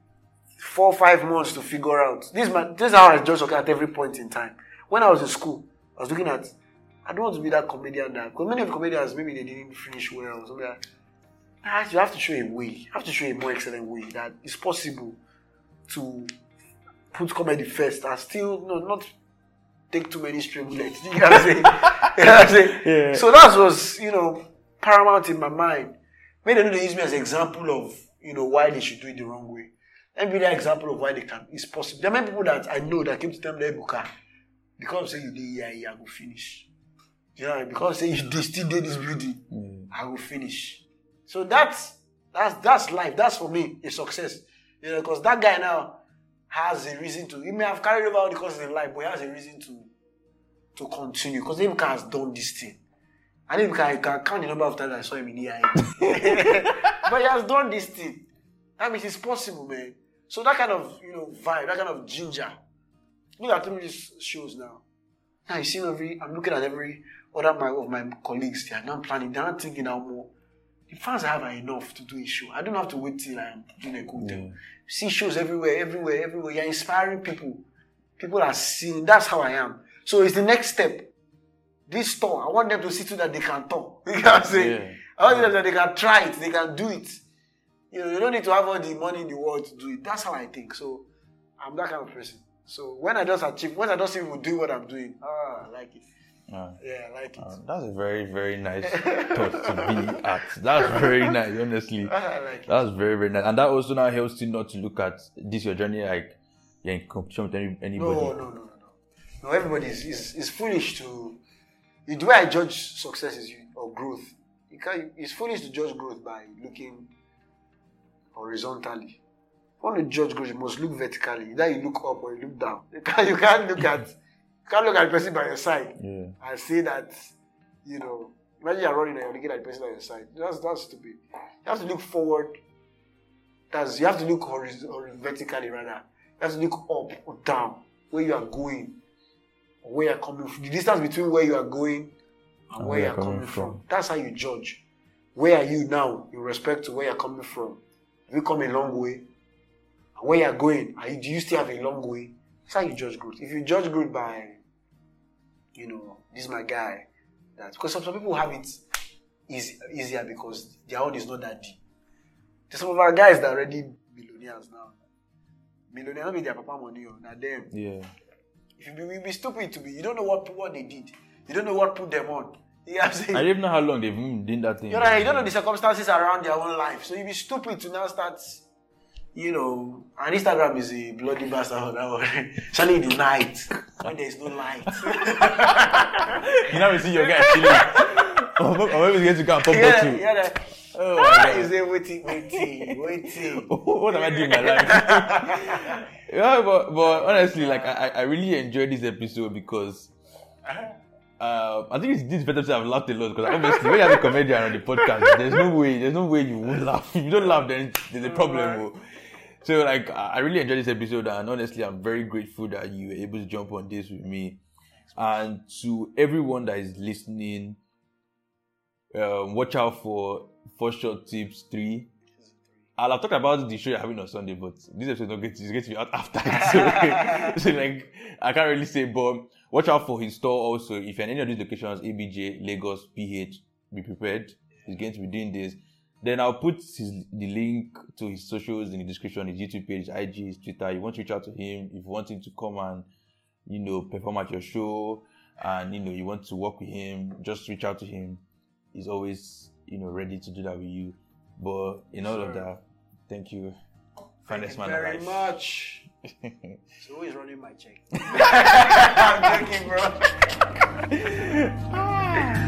four five months to figure out this man this is how I just look at every point in time. When I was in school, I was looking at I don't want to be that comedian that because many of the comedians maybe they didn't finish well or something like. Ah, You have to show a way. You have to show a more excellent way that it's possible to put comedy first and still no not take too many stray bullets. [LAUGHS] You know what I'm saying? you know what I'm saying? Yeah. So that was, you know, paramount in my mind. Maybe they use me as an example of, you know, why they should do it the wrong way. Let me be that example of why they can. It's possible. There are many people that I know that came to tell me, Ebuka, because say you did yeah, I will finish. You know, because say you they still did this building, Mm. I will finish. So that's that's that's life. That's for me a success. You know, because that guy now has a reason to. He may have carried over all the courses in life, but he has a reason to to continue because Ebuka has done this thing. And Ebuka, I can count the number of times I saw him in EIA. [LAUGHS] but he has done this thing. That means it's possible, man. So that kind of you know vibe, that kind of ginger. Look at through these shows now. Now you see every I'm looking at every other my of my colleagues, they are not planning, they're not thinking out more. The fans I have are enough to do a show. I don't have to wait till I'm doing a good Yeah. See shows everywhere, everywhere, everywhere. You're inspiring people. People are seeing. That's how I am. So it's the next step. This tour, I want them to see too that they can talk. [LAUGHS] You know what I'm saying? Yeah. I want them that they can try it, they can do it. You know, you don't need to have all the money in the world to do it. That's how I think. So I'm that kind of person. So when I just achieve, when I just see people doing what I'm doing, ah, I like it. Uh, Yeah, I like it. uh, that's a very, very nice [LAUGHS] thought to be at. That's very [LAUGHS] nice, honestly. I like it. That's very, very nice. And that also now helps you not to look at this your journey like you're in competition with any, anybody. No, no, no, no, no. No, everybody is, is, is foolish to. The way I judge success is you, or growth. You can't, it's foolish to judge growth by looking horizontally. If you want to judge growth, you must look vertically. Either you look up or you look down. [LAUGHS] You can't, you can't look at you can't look at the person by your side Yeah. and say that, you know, imagine you're running and you're looking at the person by your side. That's that's stupid. You have to look forward. That's you have to look horiz- or vertically rather. You have to look up or down where you are going, or where you're coming from. The distance between where you are going and where you are coming, from. That's how you judge. Where are you now in respect to where you're coming from? Have you come a long way? And where you're going, are you, do you still have a long way? That's how you judge growth. If you judge growth by, you know, this is my guy, that because some, some people have it easy, easier because their own is not that deep. There's some of our guys that are already millionaires now. Millionaires, not be their papa money, oh, or not them. Yeah. If you be, you be stupid to be, you don't know what what they did. You don't know what put them on. You know what I'm saying? I don't know how long they've been doing that thing. You know, you don't know the circumstances around their own life. So you'd be stupid to now start, you know, and Instagram is a bloody bastard one. Especially in the night when there is no light. [LAUGHS] You know, we see your guy chilling. [LAUGHS] or maybe- he's going to go and pop yeah, bottle. yeah, that- Oh, [LAUGHS] Ah, you say waiting, waiting, waiting. what am I doing in my life? yeah, but but honestly, like I, I really enjoyed this episode because uh, I think it's this better to have laughed a lot because obviously when you have a comedian on the podcast, there's no way, there's no way you won't laugh. If you don't laugh, then there's a problem. So like I really enjoyed this episode and honestly, I'm very grateful that you were able to jump on this with me. And to everyone that is listening, um, watch out for Four Sure Tips 3. I'll have talked about the show you're having on Sunday, but this episode is not going to, is going to be out after. So, [LAUGHS] so, like, I can't really say, but watch out for his store also. If you're in any of these locations, ABJ, Lagos, PH, be prepared. He's going to be doing this. Then I'll put his, the link to his socials in the description, his YouTube page, IG, his Twitter. You want to reach out to him if you want him to come and, you know, perform at your show and, you know, you want to work with him, just reach out to him. He's always, you know, ready to do that with you. But in all of that, thank you. Thank Finest you man very alive. much. So who is running my check? [LAUGHS] [LAUGHS] I'm joking, bro. [LAUGHS]